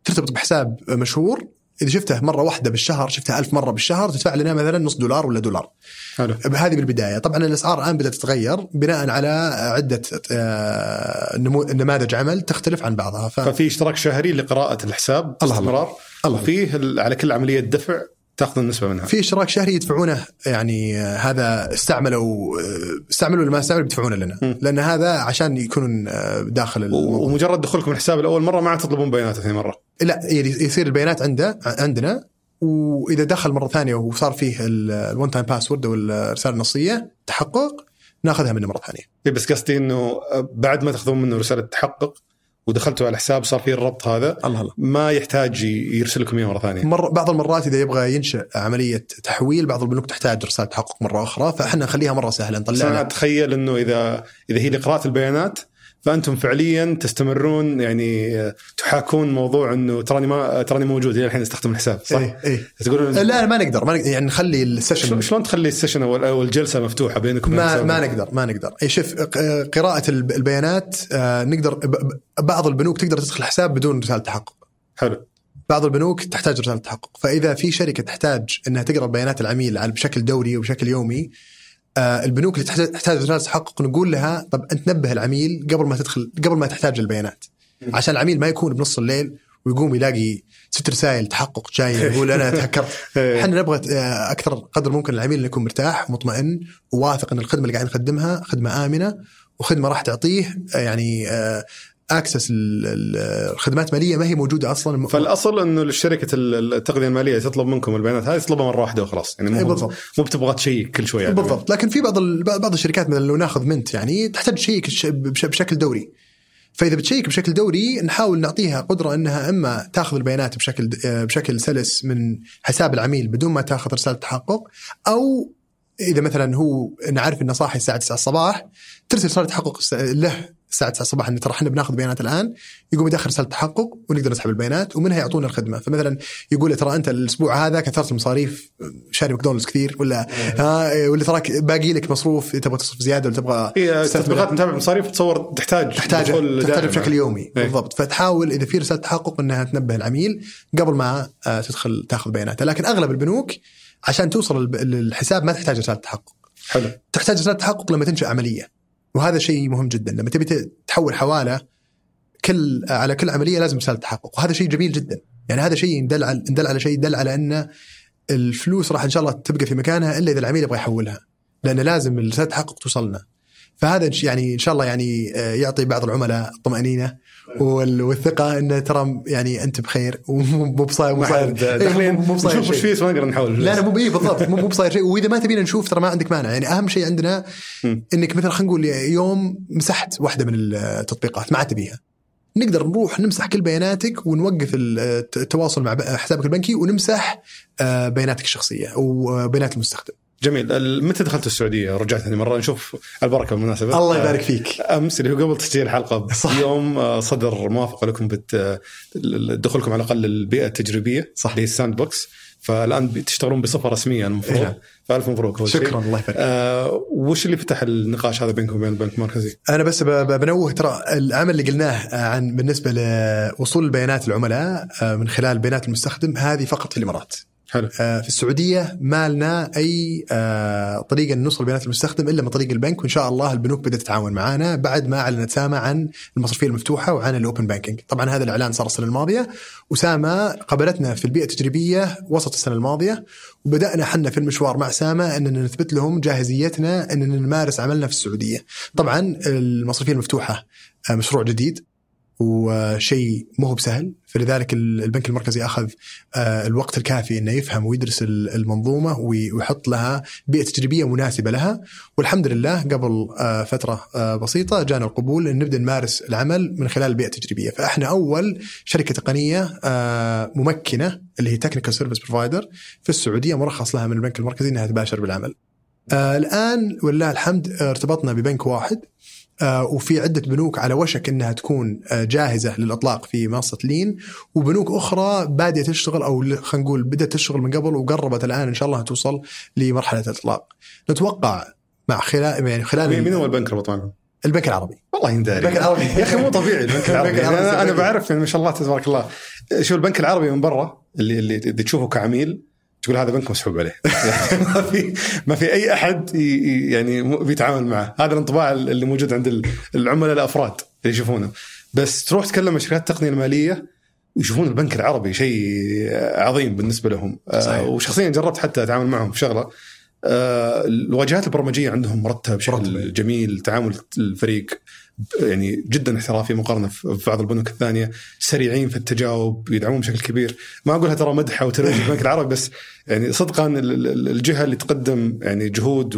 ترتبط بحساب مشهور. إذا شفته مرة واحدة بالشهر شفته ألف مرة بالشهر تدفع لنا مثلا نص دولار ولا دولار. حلو. هذه بالبداية. طبعا الأسعار الآن بدأت تتغير بناء على عدة آه، نمو- نماذج عمل تختلف عن بعضها. ف... ففي اشتراك شهري لقراءة الحساب الله الله. وفيه ال- على كل عملية دفع تأخذ النسبة منها في اشتراك شهري يدفعونه يعني آه، هذا استعملوا آه، استعملوا ما استعملوا بيدفعونه لنا م. لأن هذا عشان يكونون آه، داخل الموضوع. ومجرد دخولكم الحساب الأول مرة ما عاد تطلبون بيانات ثاني مرة لا يصير البيانات عنده عندنا وإذا دخل مرة ثانية وصار فيه الون تايم باسورد أو الرسالة النصية تحقق ناخذها منه مرة ثانية. إيه بس قصدي إنه بعد ما تأخذون منه رسالة تحقق ودخلتوا على الحساب صار فيه الربط هذا الله الله. ما يحتاج يرسل لكم إياه مرة ثانية مر بعض المرات إذا يبغى ينشئ عملية تحويل بعض البنوك تحتاج رسالة تحقق مرة أخرى فإحنا نخليها مرة سهلة بس نطلع أنا لها. اتخيل إنه إذا إذا هي لقراءة البيانات فأنتم فعليا تستمرون يعني تحاكون موضوع إنه تراني ما تراني موجود إلى الحين استخدم الحساب صح؟ إيه إيه. تقولون لا ما نقدر ما نقدر يعني نخلي ال session شلون- تخلي ال session أو الجلسة مفتوحة بينكم ما الحساب؟ ما نقدر ما نقدر. اي شوف قراءة الب- البيانات آه، نقدر بعض البنوك تقدر تدخل حساب بدون رسالة تحقق. حلو. بعض البنوك تحتاج رسالة تحقق، فإذا في شركة تحتاج إنها تقرأ بيانات العميل على بشكل دوري وبشكل يومي البنوك اللي تحتاج تحتاج رساله تحقق نقول لها طب انت نبه العميل قبل ما تدخل قبل ما تحتاج البيانات. عشان العميل ما يكون بنص الليل ويقوم يلاقي ست رسائل تحقق جاية يقول أنا تهكرت. إيه. إحنا نبغى آه، أكثر قدر ممكن العميل انه يكون مرتاح ومطمئن وواثق أن الخدمة اللي قاعد نقدمها خدمة آمنة وخدمة راح تعطيه آه، يعني access لخدمات مالية ما هي موجودة أصلا فالأصل إنه الشركة التقنية المالية تطلب منكم البيانات هذه تطلبها مره واحدة وخلاص يعني إيه مو بالضبط. مو بتبغى تشيك كل شوية يعني. بالضبط لكن في بعض بعض الشركات مثلا لو ناخذ منت يعني تحتاج تشيك بشكل دوري فإذا بتشيك بشكل دوري نحاول نعطيها قدرة إنها إما تاخذ البيانات بشكل آه، بشكل سلس من حساب العميل بدون ما تاخذ رسالة تحقق أو إذا مثلا هو نعرف إنه صاحي الساعة 9 الصباح ترسل رسالة تحقق له الساعة 9 الصباح ان ترى إحنا بناخذ بيانات الآن يقوم يدخل رسالة تحقق ونقدر نسحب البيانات ومنها يعطونا الخدمة. فمثلا يقول ترى أنت الأسبوع هذا كثرت المصاريف شاري ماكدونالدز كثير ولا؟ ها ولا تراك باقي لك مصروف تبغى تصرف زيادة ولا تبغى هي تستثمر. تطبيقات متابعه المصاريف تصور تحتاج تحتاج تحتاج. بشكل يومي. إيه. بالضبط. فتحاول إذا في رسالة تحقق إنها تنبه العميل قبل ما آه، تدخل تاخذ بياناته. لكن أغلب البنوك عشان توصل للحساب ما تحتاج رسالة تحقق. حلو. تحتاج رسالة تحقق لما تنشأ عملية. وهذا شيء مهم جدا. لما تبي تحول حوالة كل على كل عملية لازم رساله تحقق وهذا شيء جميل جدا. يعني هذا شيء يدل على يدل على شيء يدل على أن الفلوس راح إن شاء الله تبقى في مكانها إلا إذا العميل يبغى يحولها. لأن لازم رساله التحقق توصلنا. فهذا يعني إن شاء الله يعني آه، يعطي بعض العملاء الطمأنينة. والثقة إن ترى يعني أنت بخير ومو بصاير مو ما صاير حد داخلين مو- بصاير نشوف شيء. فيه ما نقدر نحول لا لا مو اي بالضبط. مو بصاير شيء. وإذا ما تبينا نشوف ترى ما عندك مانع. يعني أهم شيء عندنا. إنك مثلا خلينا نقول يوم مسحت واحدة من التطبيقات ما عاد تبيها. نقدر نروح نمسح كل بياناتك ونوقف ال- التواصل مع حسابك البنكي ونمسح آه، بياناتك الشخصية وبيانات المستخدم. جميل متى دخلت السعودية ورجعت ثاني مرة نشوف البركة بالمناسبه الله آه، يبارك فيك أمس اللي هو قبل تسجيل الحلقة صح. بيوم آه، صدر موافقة لكم بت آه، دخولكم على الأقل البيئه التجريبية صح. اللي هي ال sandbox فالآن تشتغلون بصفة رسمية إيه المفروض نعم. فألف مبروك. شكرا الله يبارك آه وش اللي فتح النقاش هذا بينكم وبين البنك المركزي؟ أنا بس بنوه ترى العمل اللي قلناه عن بالنسبة لوصول البيانات العملاء آه، من خلال بيانات المستخدم هذه فقط في الامارات حلو آه، في السعودية ما لنا أي آه، طريقه نوصل بيانات المستخدم إلا من طريق البنك وإن شاء الله البنوك بدات تتعاون معنا بعد ما أعلنت ساما عن المصرفية المفتوحة وعن ال open banking، طبعا هذا الإعلان صار السنة الماضية وساما قبلتنا في البيئة التجريبية وسط السنة الماضية وبدأنا حنا في المشوار مع ساما إننا نثبت لهم جاهزيتنا إننا نمارس عملنا في السعودية. طبعا المصرفية المفتوحة آه، مشروع جديد وشيء مو هو بسهل. فلذلك البنك المركزي أخذ آه، الوقت الكافي إنه يفهم ويدرس ال- المنظومة وي- ويحط لها بيئة تجريبية مناسبة لها. والحمد لله قبل آه، فترة آه، بسيطة جانا القبول إن نبدأ نمارس العمل من خلال البيئه التجريبيه فإحنا أول شركة تقنية ممكنة اللي هي technical service provider في السعودية مرخص لها من البنك المركزي إنها تباشر بالعمل. الآن ولله الحمد ارتبطنا ببنك واحد. وفي عدة بنوك على وشك إنها تكون آه، جاهزة للإطلاق في منصة لين وبنوك أخرى بادية تشتغل ل- خلينا نقول بدأت تشتغل من قبل وقربت الآن إن شاء الله توصل لمرحلة الإطلاق. نتوقع مع خلال يعني خلال مين مين هو البنك ربط معكم؟ البنك العربي. والله ينداري البنك العربي. يا أخي مو طبيعي البنك العربي أنا. بعرف ما شاء الله تبارك الله شو البنك العربي من برا اللي اللي تشوفه كعميل تقول هذا بنك مسحوب عليه. ما في ما في أي أحد يعني بيتعامل معه. هذا الانطباع اللي موجود عند ال- العملاء الأفراد اللي يشوفونه. بس تروح تتكلم مع شركات التقنية المالية يشوفون البنك العربي شيء عظيم بالنسبة لهم. صحيح. آه وشخصيا جربت حتى أتعامل معهم في شغلة. آه الواجهات البرمجية عندهم مرتبة بشكل. جميل تعامل الفريق يعني جدا احترافي مقارنة في بعض البنوك الثانية سريعين في التجاوب يدعمون بشكل كبير. ما أقولها ترى مدح أو ترويج البنك العربي بس يعني صدقا ال- ال- الجهة اللي تقدم يعني جهود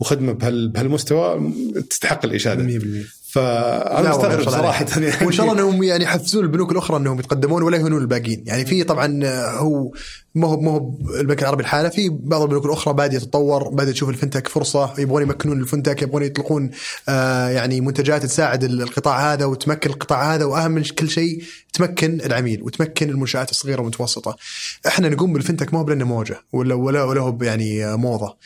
وخدمة بهال- بهالمستوى تستحق الإشادة. 100% فأنا مستغرب صراحة. يعني. وإن شاء الله إنهم يعني يحفزون البنوك الأخرى إنهم يتقدمون ولا يهونون الباقيين، يعني في طبعا هو ما هو ما هو البنك العربي الحالة في بعض البنوك الأخرى بادية تتطور، بادية تشوف الفنتك فرصة، يبغون يمكنون الفنتك، يبغون يطلقون آه يعني منتجات تساعد القطاع هذا وتمكن القطاع هذا وأهم من كل شيء تمكن العميل وتمكن المنشآت الصغيرة والمتوسطة. إحنا نقوم بالفنتك ما هو لأنه موجة ولا ولا ولا هو يعني موضة.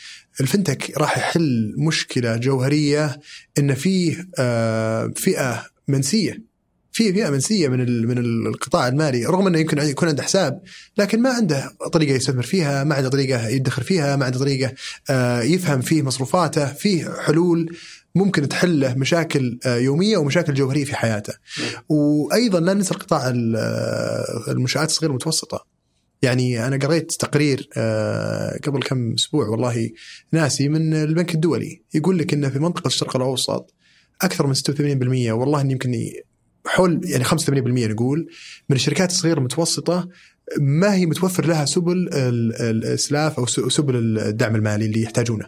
الفنتك راح يحل مشكلة جوهرية إن فيه آه، فئة منسية في فئه منسية من من القطاع المالي رغم إنه يمكن يكون عنده حساب لكن ما عنده طريقة يستثمر فيها، ما عنده طريقة يدخر فيها، ما عنده طريقة آه، يفهم فيه مصروفاته، فيه حلول ممكن تحل له مشاكل آه، يومية ومشاكل جوهرية في حياته. وأيضا لا ننسى القطاع ال- آه، المنشآت الصغيرة والمتوسطه. يعني أنا قريت تقرير قبل كم أسبوع والله ناسي من البنك الدولي يقول لك إنه في منطقة الشرق الأوسط أكثر من 86% والله إن يمكن حول يعني 85% نقول من الشركات الصغيرة المتوسطة ما هي متوفر لها سبل ال- الاسلاف أو سبل الدعم المالي اللي يحتاجونه.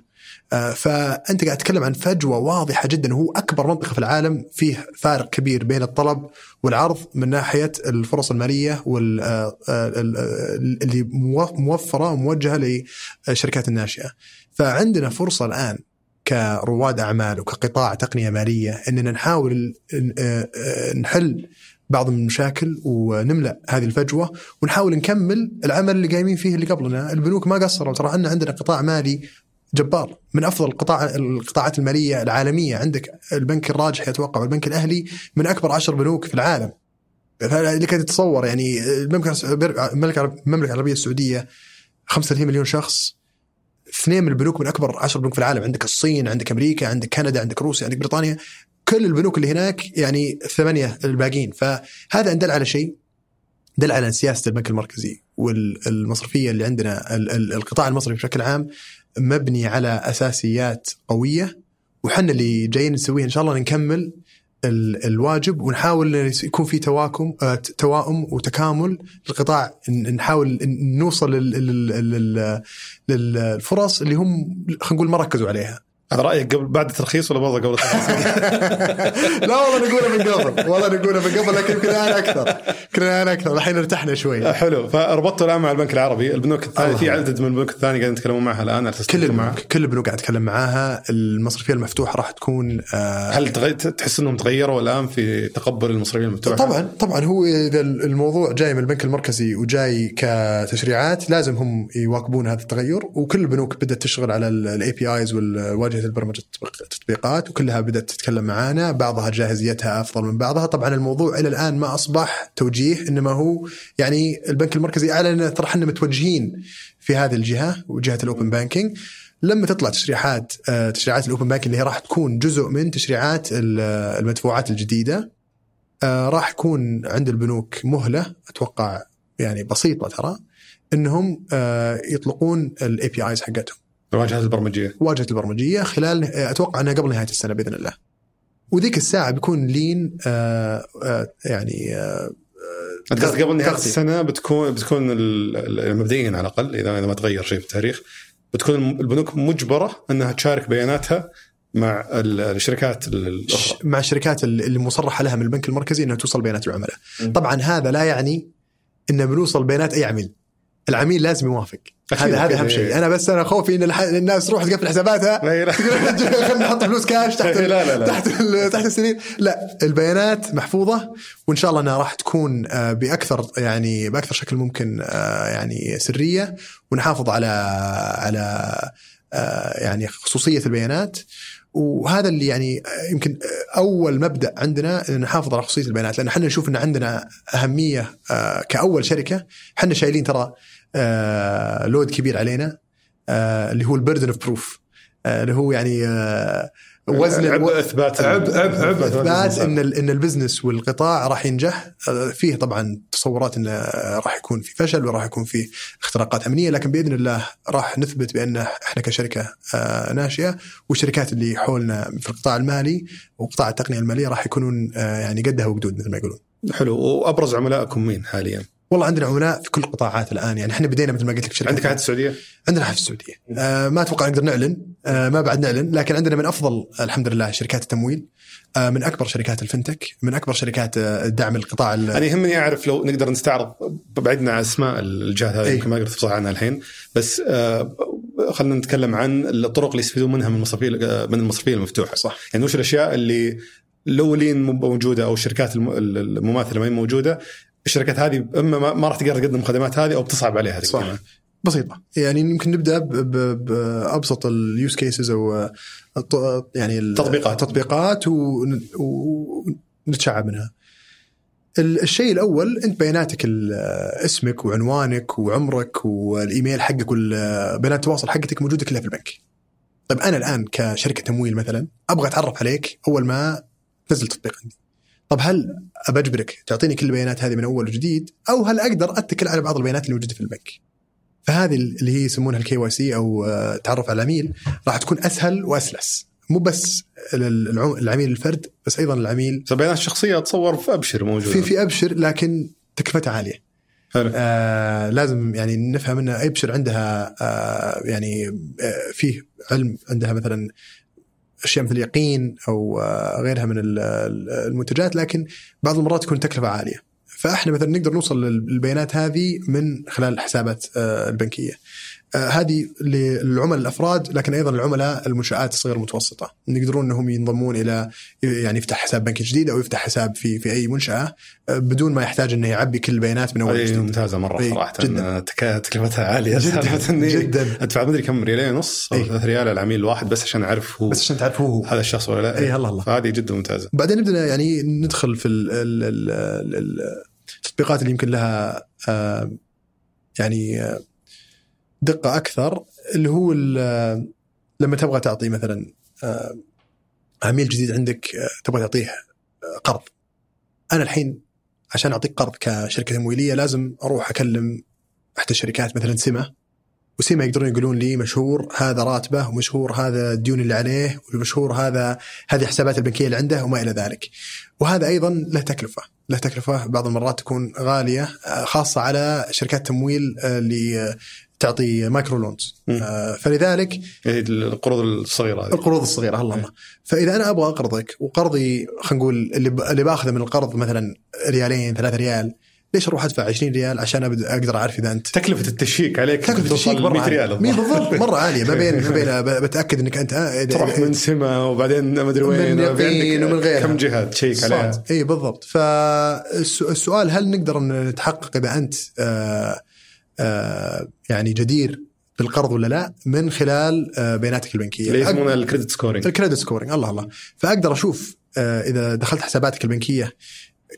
آه، فأنت قاعد تتكلم عن فجوة واضحة جدا هو أكبر منطقة في العالم فيه فارق كبير بين الطلب والعرض من ناحية الفرص المالية آه، آه، ال- اللي مو- موفرة وموجهة للشركات الناشئة. فعندنا فرصة الآن كرواد أعمال وكقطاع تقنية مالية إننا نحاول آه، آه، نحل بعض من المشاكل ونملأ هذه الفجوة ونحاول نكمل العمل اللي قايمين فيه اللي قبلنا، البنوك ما قصروا ترى عندنا عندنا قطاع مالي جبار. من أفضل القطاع القطاعات المالية العالمية. عندك البنك الراجح يتوقع والبنك الأهلي من أكبر عشر بنوك في العالم. فلك تتصور يعني المملكه المملكة العربية السعودية 35 مليون شخص اثنين من البنوك من أكبر عشر بنوك في العالم. عندك الصين عندك أمريكا عندك كندا عندك روسيا عندك بريطانيا. كل البنوك اللي هناك يعني الثمانيه الباقيين فهذا أن دل على شيء دل على سياسة البنك المركزي والمصرفية اللي عندنا ال- ال- القطاع المصرفي بشكل عام مبني على أساسيات قوية. وحنا اللي جايين نسويه إن شاء الله نكمل الواجب ونحاول يكون في تواكم آه، توائم وتكامل للقطاع ن- نحاول نوصل لل- لل- لل- للفرص اللي هم خلينا نقول ما ركزوا عليها. هذا رأيك قبل بعد الترخيص ولا برضه قبل الترخيص؟ لا والله نقولها من قبل. والله نقولها من قبل لكن يمكن الآن أكثر. يمكن الآن أكثر. الحين ارتحنا شوي. حلو. فربطوا الآن مع البنك العربي. البنوك الثانية. في عدد من البنوك الثانية قاعدين يتكلمون معها الآن على كل البنوك كل البنوك قاعد اتكلم معاها. المصرفية المفتوحة راح تكون آه هل تغي... تحس إنهم تغيروا الآن في تقبل المصرفيين المفتوحة؟ طبعا طبعا. هو إذا الموضوع جاي من البنك المركزي وجاي كتشريعات لازم هم يواكبون هذا التغير. وكل البنوك بدأت تشتغل على ال APIs والواجهه البرمجه التطبيق- التطبيقات وكلها بدأت تتكلم معانا. بعضها جاهزيتها أفضل من بعضها. طبعا الموضوع إلى الآن ما أصبح توجيه إنما هو يعني البنك المركزي أعلن ترى إحنا متوجهين في هذه الجهة وجهه ال open banking. لما تطلع تشريعات آه، تشريعات ال open banking اللي هي راح تكون جزء من تشريعات ال- المدفوعات الجديدة آه، راح يكون عند البنوك مهلة أتوقع يعني بسيطة ترى إنهم آه، يطلقون ال APIs حقتهم. الواجهات البرمجية واجهة البرمجية خلال آه، أتوقع إنها قبل نهاية السنة بإذن الله. وذيك الساعة بيكون لين آه، آه، يعني انت قصدك قبل نهاية. السنة بتكون بتكون ال- مبدئيا على الأقل إذا إذا ما تغير شيء في التاريخ بتكون البنوك مجبرة إنها تشارك بياناتها مع ال- الشركات ال- الأخرى مع الشركات اللي مصرحة لها من البنك المركزي إنها توصل بيانات العملاء. طبعا هذا لا يعني إن بنوصل بيانات أي عميل. العميل لازم يوافق. هذا هذا. أهم شيء، أنا بس أنا خوفي إن الناس تروح تقفل حساباتها خلينا نحط فلوس كاش تحت لا لا لا. تحت تحت السرير لا البيانات محفوظة وإن شاء الله إنها راح تكون آه، بأكثر يعني بأكثر شكل ممكن آه، يعني سرية ونحافظ على على آه، يعني خصوصية البيانات وهذا اللي يعني آه، يمكن آه، أول مبدأ عندنا ان نحافظ على خصوصية البيانات. لأن إحنا نشوف إن عندنا أهمية آه، كأول شركة إحنا شايلين ترى load كبير علينا اللي هو ال burden of proof اللي هو يعني وزن عبء إثبات عبء عبء عبء إثبات. إن إن ال business والقطاع راح ينجح آه، فيه طبعا تصورات إنه راح يكون في فشل وراح يكون في اختراقات أمنية لكن بإذن الله راح نثبت بأن إحنا كشركة آه، ناشئة والشركات اللي حولنا في القطاع المالي وقطاع التقنية المالية راح يكونون آه، يعني قدها وقدود مثل ما يقولون. حلو وأبرز عملائكم مين حاليا؟ والله عندنا عملاء في كل القطاعات الآن. يعني إحنا بدينا مثل ما قلت لك شركة. عندك احد السعودية؟ عندنا في السعودية. آه ما أتوقع نقدر نعلن. آه ما بعد نعلن. لكن عندنا من أفضل الحمد لله شركات التمويل. آه من أكبر شركات الفنتك. من أكبر شركات آه، الدعم القطاع ال- أنا يهمني أعرف لو نقدر نستعرض. بعدنا عن أسماء الجهات هذه إيه. يمكن ما أقدر افصح عنها الحين. بس آه خلينا نتكلم عن الطرق اللي يستفيدون منها من المصرفيه من المصرفيه المفتوحة. صح. يعني وش الأشياء اللي لو لين مو موجودة أو الشركات الم- المماثلة ما هي موجودة الشركات هذه أما ما- راح تقدر تقدم الخدمات هذه أو بتصعب عليها صح. بسيطة يعني يمكن نبدأ بابسط ال use cases أو الط- يعني تطبيقات. التطبيقات ون- ونتشعب منها ال- الشيء الأول أنت بياناتك اسمك وعنوانك وعمرك والإيميل حقك والبيانات التواصل حقتك موجودة كلها في البنك. طيب أنا الآن كشركة تمويل مثلا أبغى أتعرف عليك أول ما تنزل تطبيق عندي. طب هل أبى أجبرك تعطيني كل البيانات هذه من أول وجديد؟ أو هل أقدر أتكل على بعض البيانات اللي موجودة في البنك؟ فهذه اللي هي يسمونها ال KYC أو آه، التعرف على العميل راح تكون أسهل وأسلس. مو بس العميل الفرد بس أيضا العميل. فالبيانات الشخصيه أتصور في أبشر موجودة. في في أبشر لكن تكلفتها عالية. حلو. آه لازم يعني نفهم إن أبشر عندها آه يعني آه فيه علم عندها مثلا أشياء مثل اليقين أو آه غيرها من ال- ال- المنتجات لكن بعض المرات تكون تكلفة عالية. فإحنا مثلا نقدر نوصل للبيانات هذه من خلال الحسابات آه البنكية. هذه للعملاء الأفراد لكن أيضا العملاء المنشآت الصغيرة المتوسطة. يقدرون إنهم ينضمون إلى يعني يفتح حساب بنكي جديد أو يفتح حساب في في أي منشأة آه بدون ما يحتاج إنه يعبي كل البيانات من أول هذه وجديد. ممتازة مرة صراحة. جداً. تك- تكلفتها عالية جداً، جداً. أدفع مدري كم ريالين ونص أو. 3 ريال العميل الواحد بس عشان أعرف هو بس عشان تعرف هو هو. هذا الشخص ولا لا. إي الله الله. فهذه جدا ممتازة. بعدين نبدأ يعني ندخل في ال ال ال ال التطبيقات اللي يمكن لها آه، يعني آه، دقة أكثر اللي هو لما تبغى تعطي مثلا آه، عميل جديد عندك آه، تبغى تعطيه آه، قرض أنا الحين عشان أعطيك قرض كشركة تمويلية لازم أروح أكلم احدى الشركات مثلا سمه وسيما يقدرون يقولون لي مشهور هذا راتبه ومشهور هذا الديون اللي عليه ومشهور هذا هذه حسابات البنكية اللي عنده وما إلى ذلك. وهذا أيضا له تكلفة، له تكلفة بعض المرات تكون غالية خاصة على شركات تمويل اللي تعطي micro loans. آه فلذلك هي القروض الصغيرة هذه. القروض الصغيرة الله. الله فإذا أنا أبغى اقرضك وقرضي خلينا نقول اللي باخذه من القرض مثلا ريالين ثلاثة ريال ليش أروح أدفع 20 ريال عشان أقدر أعرف إذا انت تكلفة ال check عليك تكلفة ال check مرة 100 ريال. بالضبط. مرة عالية. ما بين ما بين بتأكد إنك انت آه، تروح من سمة وبعدين ما أدري وين من ومن غيرها. كم جهة تشيك عليها. اي بالضبط. فالسؤال هل نقدر نتحقق إذا أنت آه آه يعني جدير بالقرض ولا لا من خلال آه بياناتك البنكية. اللي يسمونه ال credit scoring. ال credit scoring. الله الله. فأقدر أشوف آه إذا دخلت حساباتك البنكية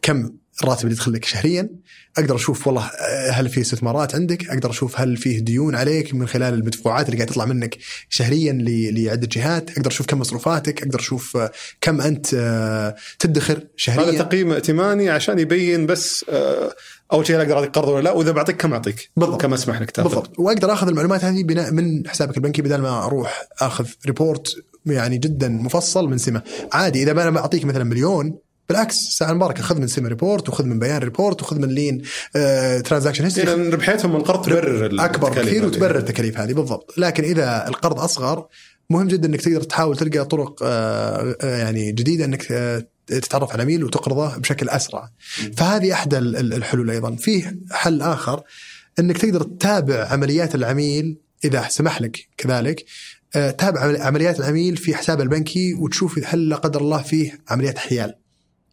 كم الراتب اللي يدخل لك شهريا. أقدر أشوف والله آه، هل في استثمارات عندك؟ أقدر أشوف هل فيه ديون عليك من خلال المدفوعات اللي قاعد تطلع منك شهريا لعدة جهات. أقدر أشوف كم مصروفاتك. أقدر أشوف آه، كم أنت آه، تدخر شهريا. هذا تقييم ائتماني عشان يبين بس أول شيء أقدر اعطيك قرض ولا لا وإذا بعطيك كم أعطيك. بالضبط. كم أسمح لك تأخذ. بالضبط. وأقدر أخذ المعلومات هذه بناء من حسابك البنكي بدل ما أروح أخذ report يعني جدا مفصل من سمة. عادي إذا أنا بعطيك مثلا مليون بالعكس ساعة المباركة خذ من سمة report وخذ من بيان report وخذ من لين آه transaction history لأن ربحيتهم من القرض تبرر أكبر بكثير وتبرر التكاليف هذه بالضبط لكن إذا القرض أصغر مهم جدا إنك تقدر تحاول تلقى طرق آه, آه، يعني جديدة إنك آه تتعرف على العميل وتقرضه بشكل أسرع. فهذه احدى الحلول أيضا. فيه حل آخر إنك تقدر تتابع عمليات العميل إذا سمح لك كذلك تابع عمليات العميل في حساب البنكي وتشوف هل لا قدر الله فيه عمليات احتيال.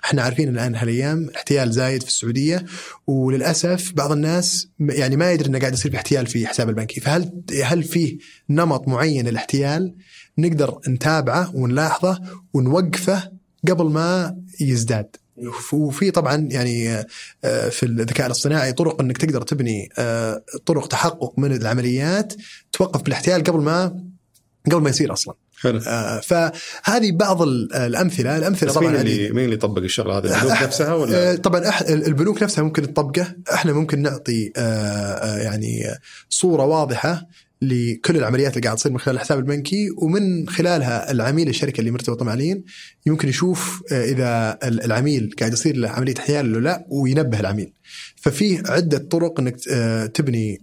إحنا عارفين الآن هالأيام احتيال زايد في السعودية وللأسف بعض الناس يعني ما يدري إنه قاعد يصير في احتيال في حساب البنكي. فهل هل فيه نمط معين للاحتيال نقدر نتابعه ونلاحظه ونوقفه قبل ما يزداد؟ وفي طبعا يعني آه، في الذكاء الاصطناعي طرق إنك تقدر تبني آه، طرق تحقق من العمليات توقف بالاحتيال قبل ما قبل ما يصير أصلا. حلو. آه فهذه بعض الأمثلة. الأمثلة طبعا مين اللي مين اللي يطبق الشغلة هذه؟ البنوك نفسها ولا؟ آه طبعا البنوك نفسها ممكن تطبقه. إحنا ممكن نعطي آه, يعني صورة واضحة لكل العمليات اللي قاعد تصير من خلال الحساب البنكي ومن خلالها العميل الشركة اللي مرتبطة مع لين يمكن يشوف إذا العميل قاعد يصير له عملية احيال ولا لا وينبه العميل. ففي عدة طرق إنك آه، تبني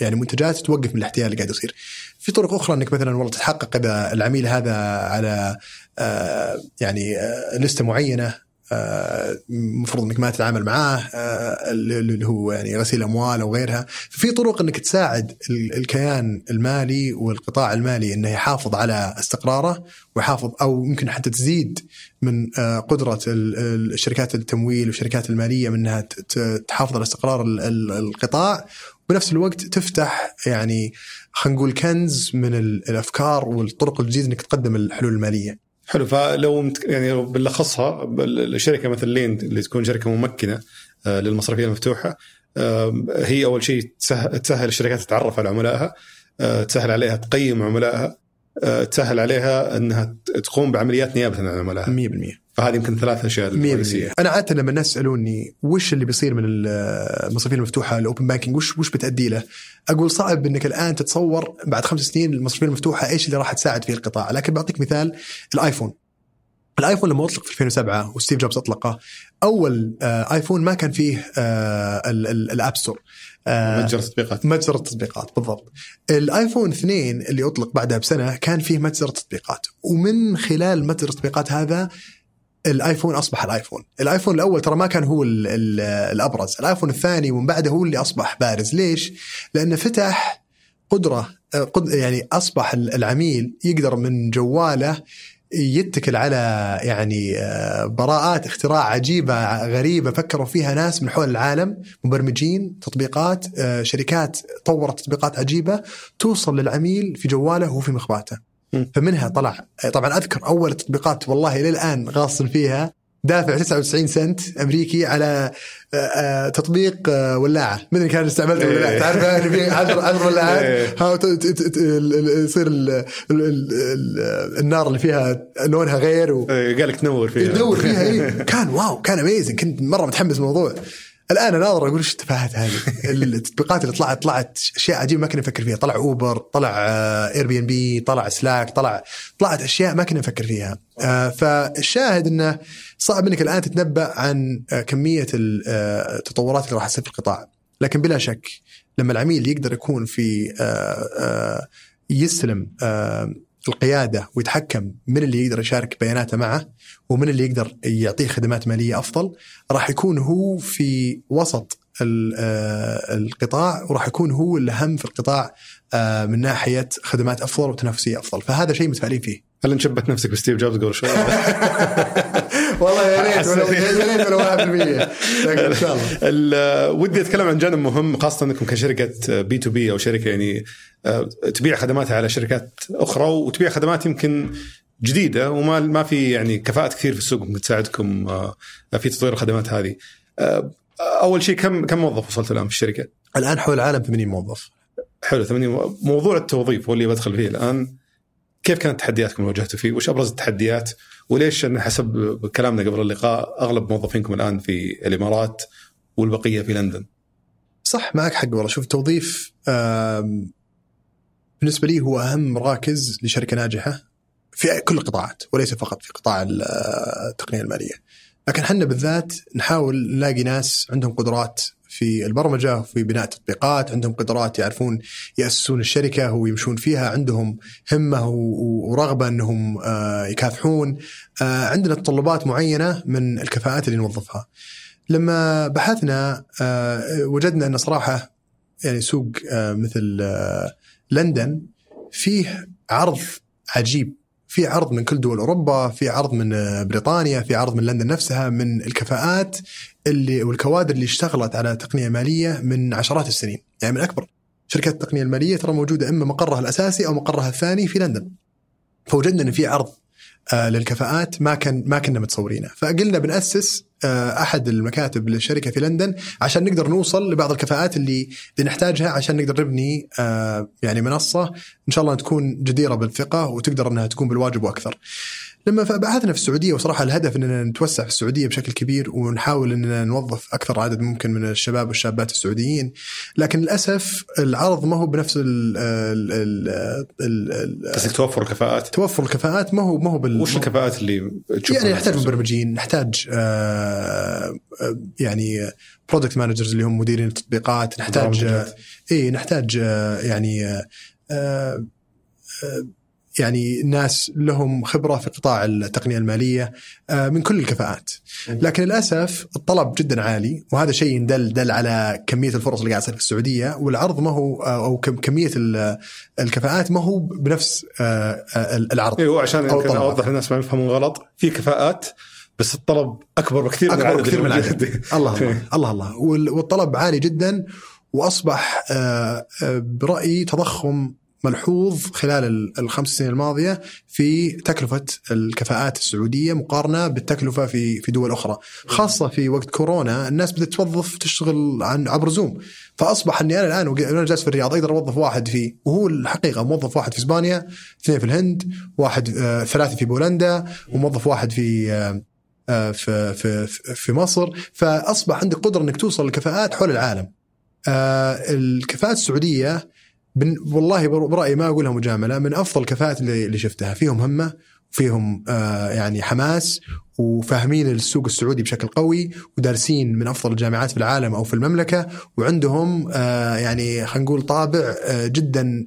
يعني منتجات توقف من الاحتيال اللي قاعد يصير. في طرق أخرى إنك مثلا والله تتحقق إذا العميل هذا على آه، يعني آه، لستة معينة المفروض آه، إنك ما تتعامل معاه اللي هو يعني غسيل أموال أو غيرها في طرق إنك تساعد الكيان المالي والقطاع المالي إنه يحافظ على استقراره ويحافظ أو يمكن حتى تزيد من قدرة الشركات التمويل والشركات المالية من إنها تحافظ على استقرار القطاع وبنفس الوقت تفتح يعني خلينا نقول كنز من الأفكار والطرق الجديدة إنك تقدم الحلول المالية. حلو فلو يعني بنلخصها الشركة مثل لين اللي تكون شركة ممكنة آه، للمصرفيه المفتوحة هي أول شيء تسهل الشركات تتعرف على عملائها آه، تسهل عليها تقيم عملائها آه، تسهل عليها إنها تقوم بعمليات نيابة عن عملائها. 100% فهذه يمكن ثلاث أشياء الرئيسية. أنا عادة لما الناس يسألوني وش اللي بيصير من المصرفية المفتوحة ال open banking وش وش بتأدي له؟ أقول صعب إنك الآن تتصور بعد خمس سنين المصرفية المفتوحة إيش اللي راح تساعد فيه القطاع، لكن بعطيك مثال الآيفون. الآيفون لما اطلق في 2007 وستيف جوبز أطلقه أول آه آيفون ما كان فيه آه ال App Store. آه متجر التطبيقات. متجر التطبيقات بالضبط. الآيفون 2 اللي أطلق بعدها بسنة كان فيه متجر التطبيقات. ومن خلال متجر التطبيقات هذا الآيفون أصبح الآيفون، الآيفون الأول ترى ما كان هو ال ال الأبرز، الآيفون الثاني ومن بعده هو اللي أصبح بارز، ليش؟ لأنه فتح قدرة يعني أصبح العميل يقدر من جواله يتكل على يعني آه، براءات اختراع عجيبة غريبة فكروا فيها ناس من حول العالم مبرمجين تطبيقات آه، شركات طورت تطبيقات عجيبة توصل للعميل في جواله وهو في مخباته. فمنها طلع طبعا أذكر أول التطبيقات والله للآن غاص فيها دافع 99 سنت أمريكي على آه، آه، تطبيق آه، ولاعة. ما أدري كان استعملته ولا لا. إيه. تعرف 10 10 ولاعات إيه. يصير النار اللي فيها لونها غير و... إيه، قال لك تنور فيها. تنور فيها اي كان wow كان amazing كنت مرة متحمس الموضوع الآن أنا أقدر أقول إيش التفاهات هذه؟ التطبيقات اللي طلعت طلعت أشياء عجيبة ما كنا نفكر فيها. طلع Uber طلع Airbnb طلع Slack طلع طلعت أشياء ما كنا نفكر فيها. آه، فالشاهد إنه صعب إنك الآن تتنبأ عن آه، كمية التطورات اللي راح تصير في القطاع. لكن بلا شك لما العميل يقدر يكون في يستلم القيادة ويتحكم من اللي يقدر يشارك بياناته معه ومن اللي يقدر يعطيه خدمات مالية أفضل راح يكون هو في وسط آه، القطاع وراح يكون هو الأهم في القطاع آه، من ناحية خدمات أفضل وتنافسية أفضل. فهذا شيء متفائلين فيه. هل تشبه نفسك بستيف جوبز قبل شوي؟ والله يا ريت يا ريت ولا 1% لكن إن شاء الله ودي أتكلم عن جانب مهم خاصة إنكم كشركة B2B أو شركة يعني آه، تبيع خدماتها على شركات أخرى وتبيع خدمات يمكن جديدة وما ما في يعني كفاءات كثير في السوق ممكن تساعدكم آه، في تطوير الخدمات هذه. آه، أول شيء كم كم موظف وصلت الآن في الشركة؟ الآن حول العالم 80 موظف. حلو 80 موضوع التوظيف هو اللي بدخل فيه الآن كيف كانت تحدياتكم اللي واجهتوا فيه؟ وش أبرز التحديات؟ وليش إن حسب كلامنا قبل اللقاء أغلب موظفينكم الآن في الإمارات والبقية في لندن؟ صح معك حق والله شوف التوظيف بالنسبة لي هو أهم مراكز لشركة ناجحة في كل القطاعات وليس فقط في قطاع التقنية المالية. لكن إحنا بالذات نحاول نلاقي ناس عندهم قدرات في البرمجة وفي بناء تطبيقات عندهم قدرات يعرفون يأسسون الشركة ويمشون فيها عندهم همة ورغبة إنهم آه، يكافحون. آه، عندنا تطلبات معينة من الكفاءات اللي نوظفها. لما بحثنا آه، وجدنا أن صراحة يعني سوق مثل لندن فيه عرض عجيب. في عرض من كل دول أوروبا، في عرض من بريطانيا، في عرض من لندن نفسها من الكفاءات اللي والكوادر اللي اشتغلت على تقنية مالية من عشرات السنين، يعني من أكبر شركات التقنية المالية ترى موجودة إما مقرها الأساسي أو مقرها الثاني في لندن. فوجدنا إن في عرض آه، للكفاءات ما كان ما كنا متصورينه فقلنا بنأسس آه، أحد المكاتب للشركة في لندن عشان نقدر نوصل لبعض الكفاءات اللي, اللي نحتاجها عشان نقدر نبني آه، يعني منصة إن شاء الله تكون جديرة بالثقة وتقدر إنها تكون بالواجب وأكثر. لما بعثنا في السعودية وصراحة الهدف إننا نتوسع في السعودية بشكل كبير ونحاول إننا نوظف أكثر عدد ممكن من الشباب والشابات السعوديين. لكن للأسف العرض ما هو بنفس ال ال بس توفر كفاءات توفر الكفاءات ما هو ما هو بال وش الكفاءات اللي يعني نحتاج مبرمجين نحتاج آه يعني product managers اللي هم مديرين التطبيقات نحتاج اي نحتاج آه يعني آه آه يعني ناس لهم خبرة في قطاع التقنية المالية آه، من كل الكفاءات. لكن للأسف الطلب جدا عالي وهذا شيء دل دل على كمية الفرص اللي قاعد تصير في السعودية والعرض ما هو آه، أو كمية الكفاءات ما هو بنفس آه، العرض. أيوه عشان أوضح للناس ما يفهمون غلط في كفاءات بس الطلب أكبر بكثير أكبر من بكثير من العدد. الله الله الله الله. والطلب عالي جدا وأصبح برأيي تضخم ملحوظ خلال الخمس سنين الماضية في تكلفة الكفاءات السعودية مقارنة بالتكلفة في في دول أخرى، خاصة في وقت كورونا الناس بدأت توظف تشتغل عن عبر زوم، فأصبح إني أنا الآن وأنا جالس في الرياض أقدر أوظف واحد في وهو الحقيقة موظف واحد في إسبانيا، اثنين في الهند، واحد آه ثلاثة في بولندا، وموظف واحد في آه, آه، في في في مصر، فأصبح عندك قدرة إنك توصل لكفاءات حول العالم. آه الكفاءات السعودية والله برأيي ما أقولها مجاملة من أفضل الكفاءات اللي, اللي شفتها. فيهم همة فيهم آه يعني حماس وفاهمين السوق السعودي بشكل قوي ودارسين من أفضل الجامعات في العالم أو في المملكة وعندهم آه يعني خلينا نقول طابع آه جدا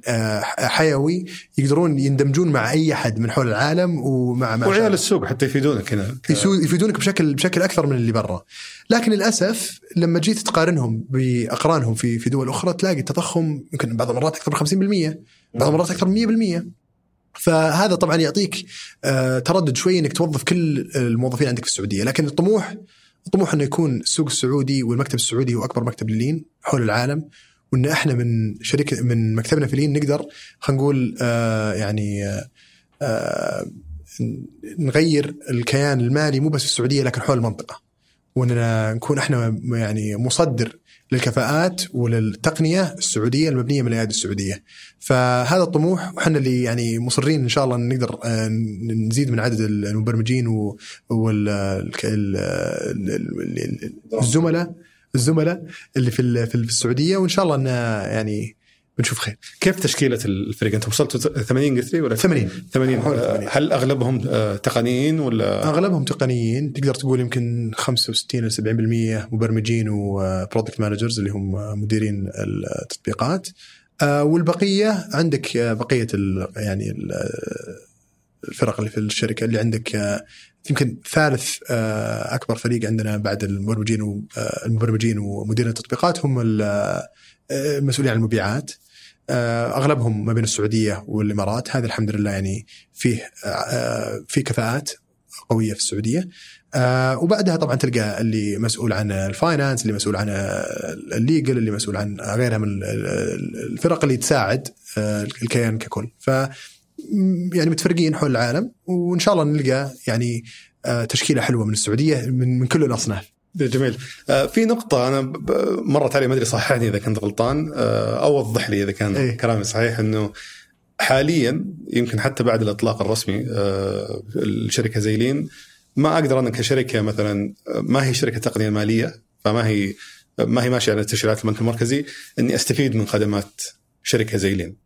حيوي يقدرون يندمجون مع أي أحد من حول العالم ومع مع وعيال السوق حتى يفيدونك هنا. يفيدونك بشكل بشكل أكثر من اللي برا. لكن للأسف لما جيت تقارنهم بأقرانهم في في دول أخرى تلاقي التضخم يمكن بعض المرات أكثر من 50% بعض المرات أكثر من 100% فهذا طبعا يعطيك آه، تردد شوي إنك توظف كل الموظفين عندك في السعودية. لكن الطموح الطموح إنه يكون السوق السعودي والمكتب السعودي هو أكبر مكتب للين حول العالم وإن إحنا من شركة من مكتبنا في لين نقدر خلينا نقول آه يعني آه نغير الكيان المالي مو بس في السعودية لكن حول المنطقة. وإننا نكون إحنا يعني مصدر للكفاءات وللتقنية السعودية المبنية من الأيادي السعودية. فهذا الطموح وحنا اللي يعني مصرين إن شاء الله نقدر آه، نزيد من عدد المبرمجين والزملاء الزملاء اللي في في السعودية وإن شاء الله إن يعني بنشوف خير. كيف تشكيلة الفريق؟ أنتم وصلتوا 80 قلت لي ولا 80 80 حول آه، 80. هل أغلبهم آه، تقنيين ولا؟ أغلبهم تقنيين. تقدر تقول يمكن 65 إلى 70% مبرمجين و product managers اللي هم مديرين التطبيقات. آه، والبقية عندك آه، بقية ال- يعني ال- الفرق اللي في الشركة اللي عندك آه، يمكن ثالث آه، أكبر فريق عندنا بعد المبرمجين آه، المبرمجين ومديرين التطبيقات هم ال- آه، المسؤولين عن المبيعات. آه، أغلبهم ما بين السعودية والإمارات. هذا الحمد لله يعني فيه آه، في كفاءات قوية في السعودية. آه وبعدها طبعا تلقى اللي مسؤول عن ال finance اللي مسؤول عن ال legal اللي مسؤول عن غيرها من ال- ال- الفرق اللي تساعد آه الكيان ككل. ف يعني متفرقين حول العالم وإن شاء الله نلقى يعني آه تشكيلة حلوة من السعودية من كل الأصناف. جميل آه، في نقطة أنا مرت علي ما أدري صححني إذا كنت غلطان آه، أو وضح لي إذا كان إيه. كلامي صحيح أنه حاليا يمكن حتى بعد الإطلاق الرسمي آه، الشركة زيلين ما أقدر أنا كشركة مثلا ما هي شركة تقنية مالية فما هي ما هي ماشية على تشريعات البنك المركزي إني أستفيد من خدمات شركة زيلين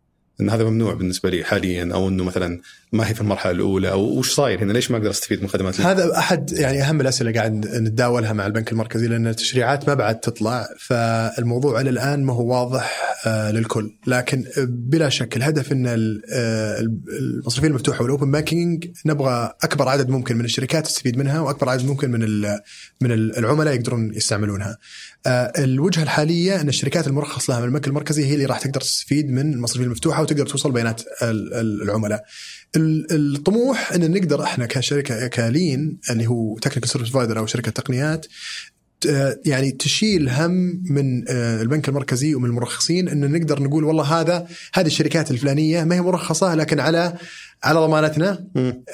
إن هذا ممنوع بالنسبة لي حاليا أو إنه مثلا ما هي في المرحلة الأولى أو وش صاير هنا ليش ما أقدر أستفيد من خدمات هذا أحد يعني أهم الأسئلة قاعد نتداولها مع البنك المركزي لأن التشريعات ما بعد تطلع فالموضوع إلى الآن ما هو واضح آه، للكل لكن بلا شك الهدف إن آه، المصرفيه المفتوحة والأوبن بانكينج نبغى أكبر عدد ممكن من الشركات تستفيد منها وأكبر عدد ممكن من من ال- العملاء يقدرون يستعملونها. آه، الوجهة الحالية إن الشركات المرخص لها من البنك المركزي هي اللي راح تقدر تستفيد من المصرفيه المفتوحة وتقدر توصل بيانات ال- ال- العملاء. ال- الطموح إن نقدر إحنا كشركة كلين اللي هو technical service provider أو شركة تقنيات يعني تشيل هم من آه، البنك المركزي ومن المرخصين إن نقدر نقول والله هذا هذه الشركات الفلانية ما هي مرخصة لكن على على ضمانتنا.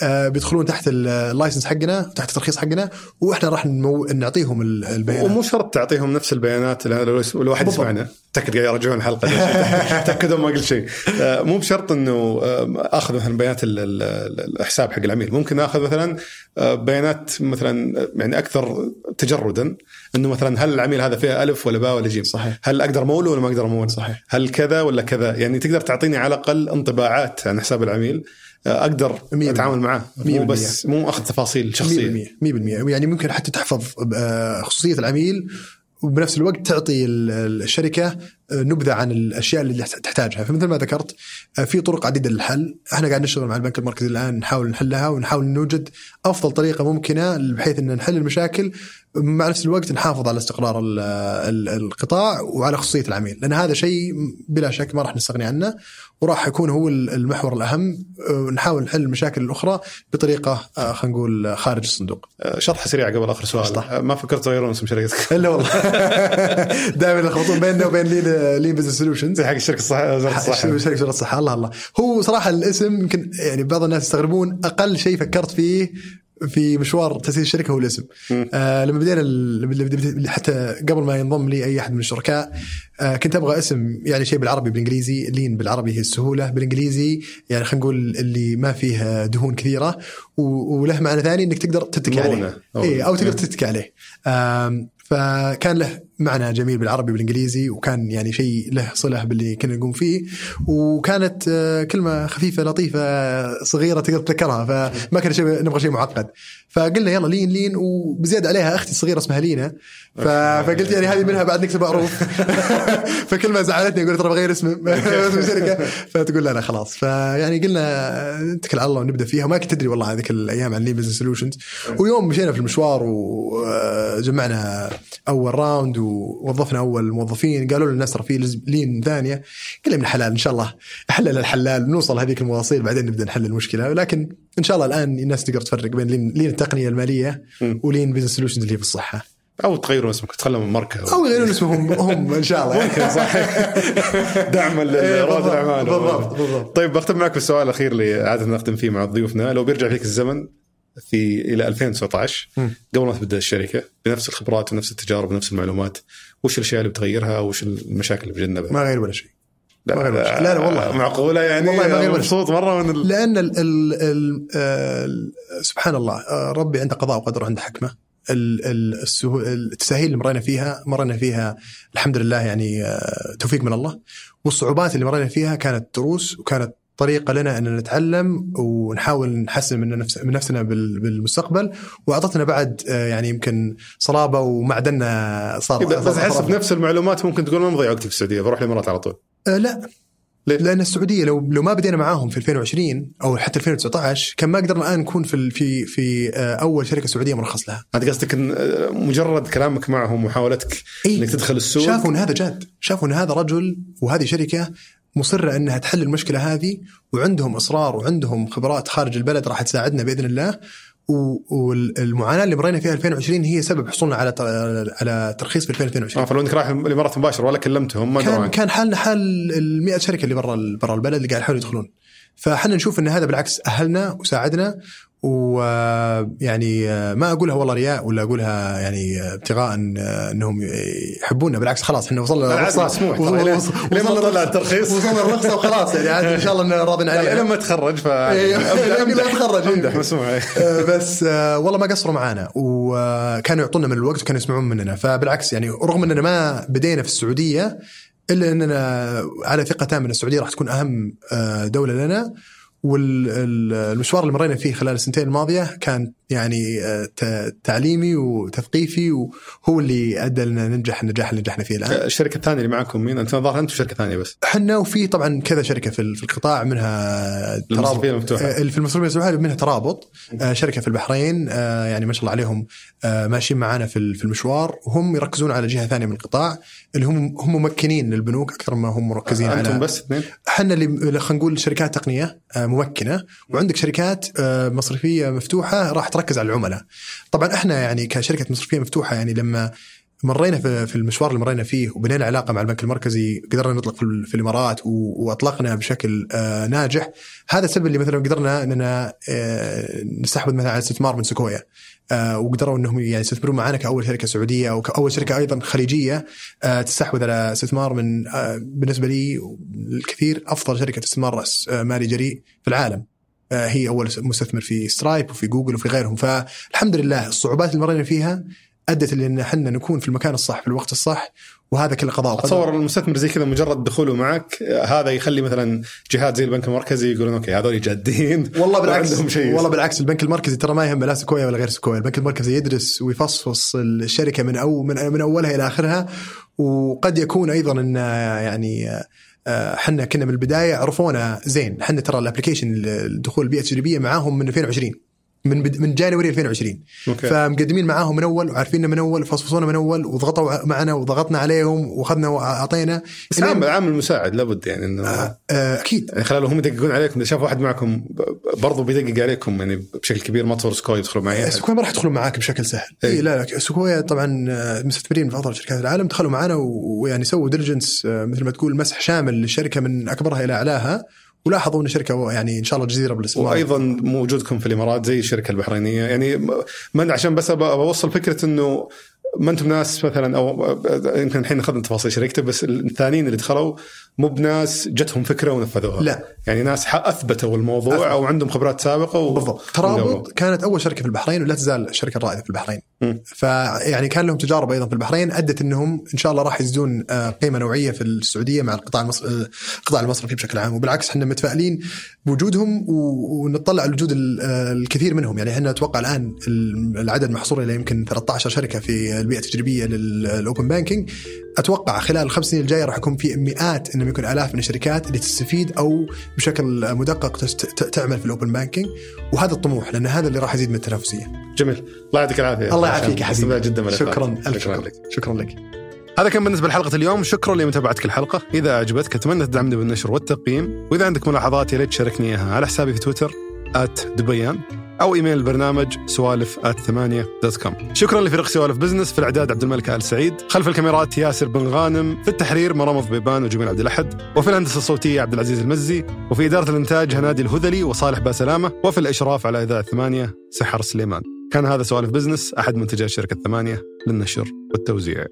آه، بيدخلون تحت ال- ال license حقنا تحت الترخيص حقنا وإحنا راح نمو... نعطيهم ال- البيانات. ومو شرط تعطيهم نفس البيانات لو واحد. يسمعنا. تأكد قاعد يرجعون الحلقة. تاكدوا ما قلت شيء. آه، مو بشرط إنه آه، اخذ مثلا بيانات ال- ال- الحساب حق العميل. ممكن اخذ مثلا آه، بيانات مثلا يعني أكثر تجردا. إنه مثلا هل العميل هذا فيه ألف ولا باء ولا جيم؟ صحيح. هل أقدر اموله ولا ما أقدر اموله صحيح. هل كذا ولا كذا؟ يعني تقدر تعطيني على الأقل انطباعات عن حساب العميل آه، أقدر مية أتعامل معاه مو. بس مو أخذ تفاصيل 100% شخصيه 100% يعني ممكن حتى تحفظ آه، خصوصية العميل وبنفس الوقت تعطي ال- ال- الشركة نبذة عن الأشياء اللي تحت- تحتاجها. فمثل ما ذكرت آه، في طرق عديدة للحل. إحنا قاعد نشتغل مع البنك المركزي الآن نحاول نحلها ونحاول نوجد أفضل طريقة ممكنة بحيث إن نحل المشاكل مع نفس الوقت نحافظ على استقرار ال- ال- القطاع وعلى خصوصية العميل. لأن هذا شيء بلا شك ما راح نستغني عنه وراح يكون هو المحور الأهم. آه، نحاول نحل المشاكل الأخرى بطريقة آه، خلينا نقول خارج الصندوق. آه، شرحه سريعه قبل آخر سؤال. آه، ما فكرت تغيرون اسم شركتك إلا والله. دائما يلخبطون بيننا وبين لين لين business solutions. حق الشركة الصح وزاره الصحه شركة وزاره الصحه الله الله. هو صراحة الاسم يمكن يعني بعض الناس يستغربون أقل شيء فكرت فيه في مشوار تأسيس الشركة هو الاسم. آه لما بدينا حتى قبل ما ينضم لي أي أحد من الشركاء آه كنت أبغى اسم يعني شيء بالعربي بالإنجليزي. لين بالعربي هي السهولة. بالإنجليزي يعني خلينا نقول اللي ما فيه دهون كثيرة. و- وله معنى ثاني إنك تقدر تتكي عليه. اي أو تقدر مم. تتكي عليه. آم، فكان له معنى جميل بالعربي بالانجليزي وكان يعني شيء له صلة باللي كنا نقوم فيه وكانت آه، كلمة خفيفة لطيفة صغيرة تقدر تتذكرها فما كان شيء نبغى شيء معقد. فقلنا يلا لين لين وبزيادة عليها أختي الصغيرة اسمها لينا. فقلت يعني هذه منها بعد نكتب معروف. فكل ما زعلتني أقول ترى بغير اسم اسم الشركة. فتقول لا لا خلاص. فيعني قلنا نتكل على الله ونبدأ فيها. وما كنت تدري والله هذيك الأيام عن لين business solutions ويوم مشينا في المشوار وجمعنا أول round ووظفنا أول موظفين. قالوا لنا ترى في لين ثانية. قلنا من الحلال إن شاء الله حلل الحلال نوصل هذيك المواصيل بعدين نبدأ نحل المشكلة. ولكن إن شاء الله الآن الناس تقدر تفرق بين لين, لين التقنية المالية. ولين business solutions اللي هي في الصحة. أو تغيرون اسمك تخلون ماركة. أو يغيرون اسمهم هم إن شاء الله. ممكن صح دعما إيه، لرواد بالضبط، الأعمال. بالضبط، بالضبط. طيب بختم معك بالسؤال الأخير اللي عادة نختم فيه مع ضيوفنا لو بيرجع فيك الزمن في إلى 2019 مم. قبل ما تبدأ الشركة بنفس الخبرات ونفس التجارب ونفس المعلومات وش الأشياء اللي بتغيرها وش المشاكل اللي بتجنبها؟ ما غير ولا شيء لا, ما غير ولا شيء. لا، لا، والله. معقولة يعني والله ما غير مبسوط مرة من ال... لأن ال ال ال آه، سبحان الله آه، ربي عنده قضاء وقدر وعنده حكمة التساهيل اللي مرينا فيها مرينا فيها الحمد لله يعني آه، توفيق من الله والصعوبات اللي مرينا فيها كانت دروس وكانت طريقة لنا أن نتعلم ونحاول نحسن من نفس من نفسنا بال- بالمستقبل وأعطتنا بعد آه، يعني يمكن صلابة ومعدننا صار بس صار أحس. بنفس المعلومات ممكن تقول ما مضيع وقتي في السعودية بروح الإمارات على طول آه لا ليه؟ لأن السعودية لو لو ما بدينا معاهم في 2020 أو حتى 2019 كان ما قدرنا الآن نكون في في في آه، أول شركة سعودية مرخص لها أنت قصدك إن مجرد كلامك معهم ومحاولتك إيه. إنك تدخل السوق شافوا إن هذا جاد شافوا إن هذا رجل وهذه شركة مصرة أنها تحل المشكلة هذه وعندهم إصرار وعندهم خبرات خارج البلد راح تساعدنا بإذن الله. والمعاناة اللي مرينا فيها 2020 هي سبب حصولنا على على ترخيص في 2022 آه فلو انك رايح الإمارات مباشر ولا كلمتهم ما كان عنك كان حالنا حال ال 100 شركة اللي برا برا البلد اللي قاعد يحاولوا يدخلون. فاحنا نشوف إن هذا بالعكس أهلنا وساعدنا ويعني ما أقولها والله رياء ولا أقولها يعني ابتغاء إن- إنهم يحبونا بالعكس خلاص إحنا وصلنا عادي، مسموح. وصلنا لين- وصلنا- لين ما طلع الترخيص. وصلنا الرخصة وخلاص يعني عاد إن شاء الله إننا راضين عليها. لما تخرج ف إيه، أتخرج. امدح مسموح. آه، بس آه، والله ما قصروا معانا وكانوا يعطونا من الوقت وكانوا يسمعون مننا. فبالعكس يعني رغم إننا ما بدينا في السعودية إلا إننا على ثقه تامه ان السعودية راح تكون أهم آه، دولة لنا. والمشوار اللي مرينا فيه خلال السنتين الماضية كان يعني آه، تعليمي وتثقيفي وهو اللي أدى لنا ننجح النجاح اللي نجحنا فيه الآن. الشركة الثانية اللي معكم مين؟ أنت ظاهر انت وشركه ثانية بس إحنا وفي طبعا كذا شركة في القطاع منها المصرفية المفتوحة. آه، في المصرفيه المفتوحة منها ترابط آه، شركة في البحرين يعني ما شاء الله عليهم ماشيين معانا في المشوار وهم يركزون على جهة ثانية من القطاع اللي هم هم ممكنين للبنوك أكثر ما هم مركزين أنتم على بس اثنين؟ إحنا اللي خلينا نقول شركات تقنية آه، ممكنة وعندك شركات آه، مصرفية مفتوحة راح تركز على العملاء. طبعا إحنا يعني كشركة مصرفية مفتوحة يعني لما مرينا في المشوار اللي مرينا فيه وبنينا علاقة مع البنك المركزي قدرنا نطلق في, ال- في الإمارات وأطلقنا بشكل آه، ناجح. هذا السبب اللي مثلا قدرنا إننا آه، نستحوذ مثلا على استثمار من سكويا. آه، وقدروا إنهم يعني يستثمرون معنا كأول شركة سعودية أو كأول شركة أيضا خليجية تستحوذ على استثمار من بالنسبة لي الكثير أفضل شركة استثمار آه، مالي جريء في العالم. هي أول مستثمر في سترايب وفي جوجل وفي غيرهم. فالحمد لله الصعوبات اللي مرينا فيها أدت لأن إحنا نكون في المكان الصح في الوقت الصح وهذا كله قضاء وقدر. أتصور المستثمر زي كذا مجرد دخوله معك هذا يخلي مثلا جهات زي البنك المركزي يقولون okay هذول جادين والله بالعكس وعندهم شيء. والله بالعكس البنك المركزي ترى ما يهم لا سيكويا ولا غير سيكويا، البنك المركزي يدرس ويفصفص الشركة من أو من, من أولها إلى آخرها وقد يكون أيضا إن يعني آه، إحنا كنا من البداية عرفونا زين، إحنا ترى ال application الدخول البيئة التجريبية معاهم من 2020 من بد- من January 2020 okay. فمقدمين معاهم من أول وعارفيننا من أول وفصفصونا من أول وضغطوا معنا وضغطنا عليهم وأخذنا وأعطينا. بس عامل عامل مساعد لابد يعني إنه آه، أكيد. يعني خلال هم يدققون عليكم. إذا شافوا واحد معكم برضو بيدقق عليكم يعني بشكل كبير. ما تصور سيكويا يدخلوا معي. سيكويا ما راح يدخلون معاك بشكل سهل. إيه. اي لا لا سيكويا طبعا آه، مستثمرين في افضل شركات العالم. دخلوا معنا ويعني سووا diligence مثل ما تقول مسح شامل للشركه من أكبرها إلى أعلاها. ولاحظوا إن الشركة يعني إن شاء الله جزيرة بالاستثمار وأيضا موجودكم في الإمارات زي الشركة البحرينية. يعني من عشان بس بوصل فكرة إنه ما أنتم ناس مثلا أو يمكن الحين اخذنا تفاصيل شركته بس الثانيين اللي دخلوا مو بناس جتهم فكرة ونفذوها. لا. يعني ناس أثبتوا الموضوع أثبت. أو عندهم خبرات سابقة و... بالضبط. ترابط كانت أول شركة في البحرين ولا تزال الشركة الرائده في البحرين. فيعني كان لهم تجارب أيضا في البحرين أدت إنهم إن شاء الله راح يزدون آه، قيمة نوعية في السعودية مع القطاع المصر آه، القطاع المصرفي بشكل عام. وبالعكس إحنا متفائلين بوجودهم و- ونطلع على وجود آه، الكثير منهم. يعني إحنا نتوقع الآن ال- العدد محصور إلى يمكن 13 شركة في البيئة التجريبية للأوبن بانكينج. أتوقع خلال الخمس سنين الجاية راح يكون في مئات انما يكون آلاف من الشركات اللي تستفيد أو بشكل مدقق تعمل في ال open banking وهذا الطموح لأن هذا اللي راح يزيد من التنافسية. جميل. الله يعطيك العافية. الله يعافيك يا حبيبي. جدا. شكرا الف شكرا شكرا. لك. شكرا لك. هذا كان بالنسبة لحلقة اليوم. شكرا لمتابعتك الحلقة. إذا أعجبتك أتمنى تدعمني بالنشر والتقييم. وإذا عندك ملاحظات يا ريت تشاركني إياها. على حسابي في تويتر. @دبيان أو إيميل البرنامج سوالف ثمانية dot com شكرا لفريق سوالف business في الإعداد عبد الملك آل سعيد خلف الكاميرات ياسر بن غانم في التحرير مرام ضبيبان وجميل عبد الأحد وفي الهندسة الصوتية عبد العزيز المزي وفي إدارة الإنتاج هنادي الهذلي وصالح باسلامة وفي الإشراف على إذاعة ثمانية سحر سليمان. كان هذا سوالف business أحد منتجات شركه ثمانية للنشر والتوزيع.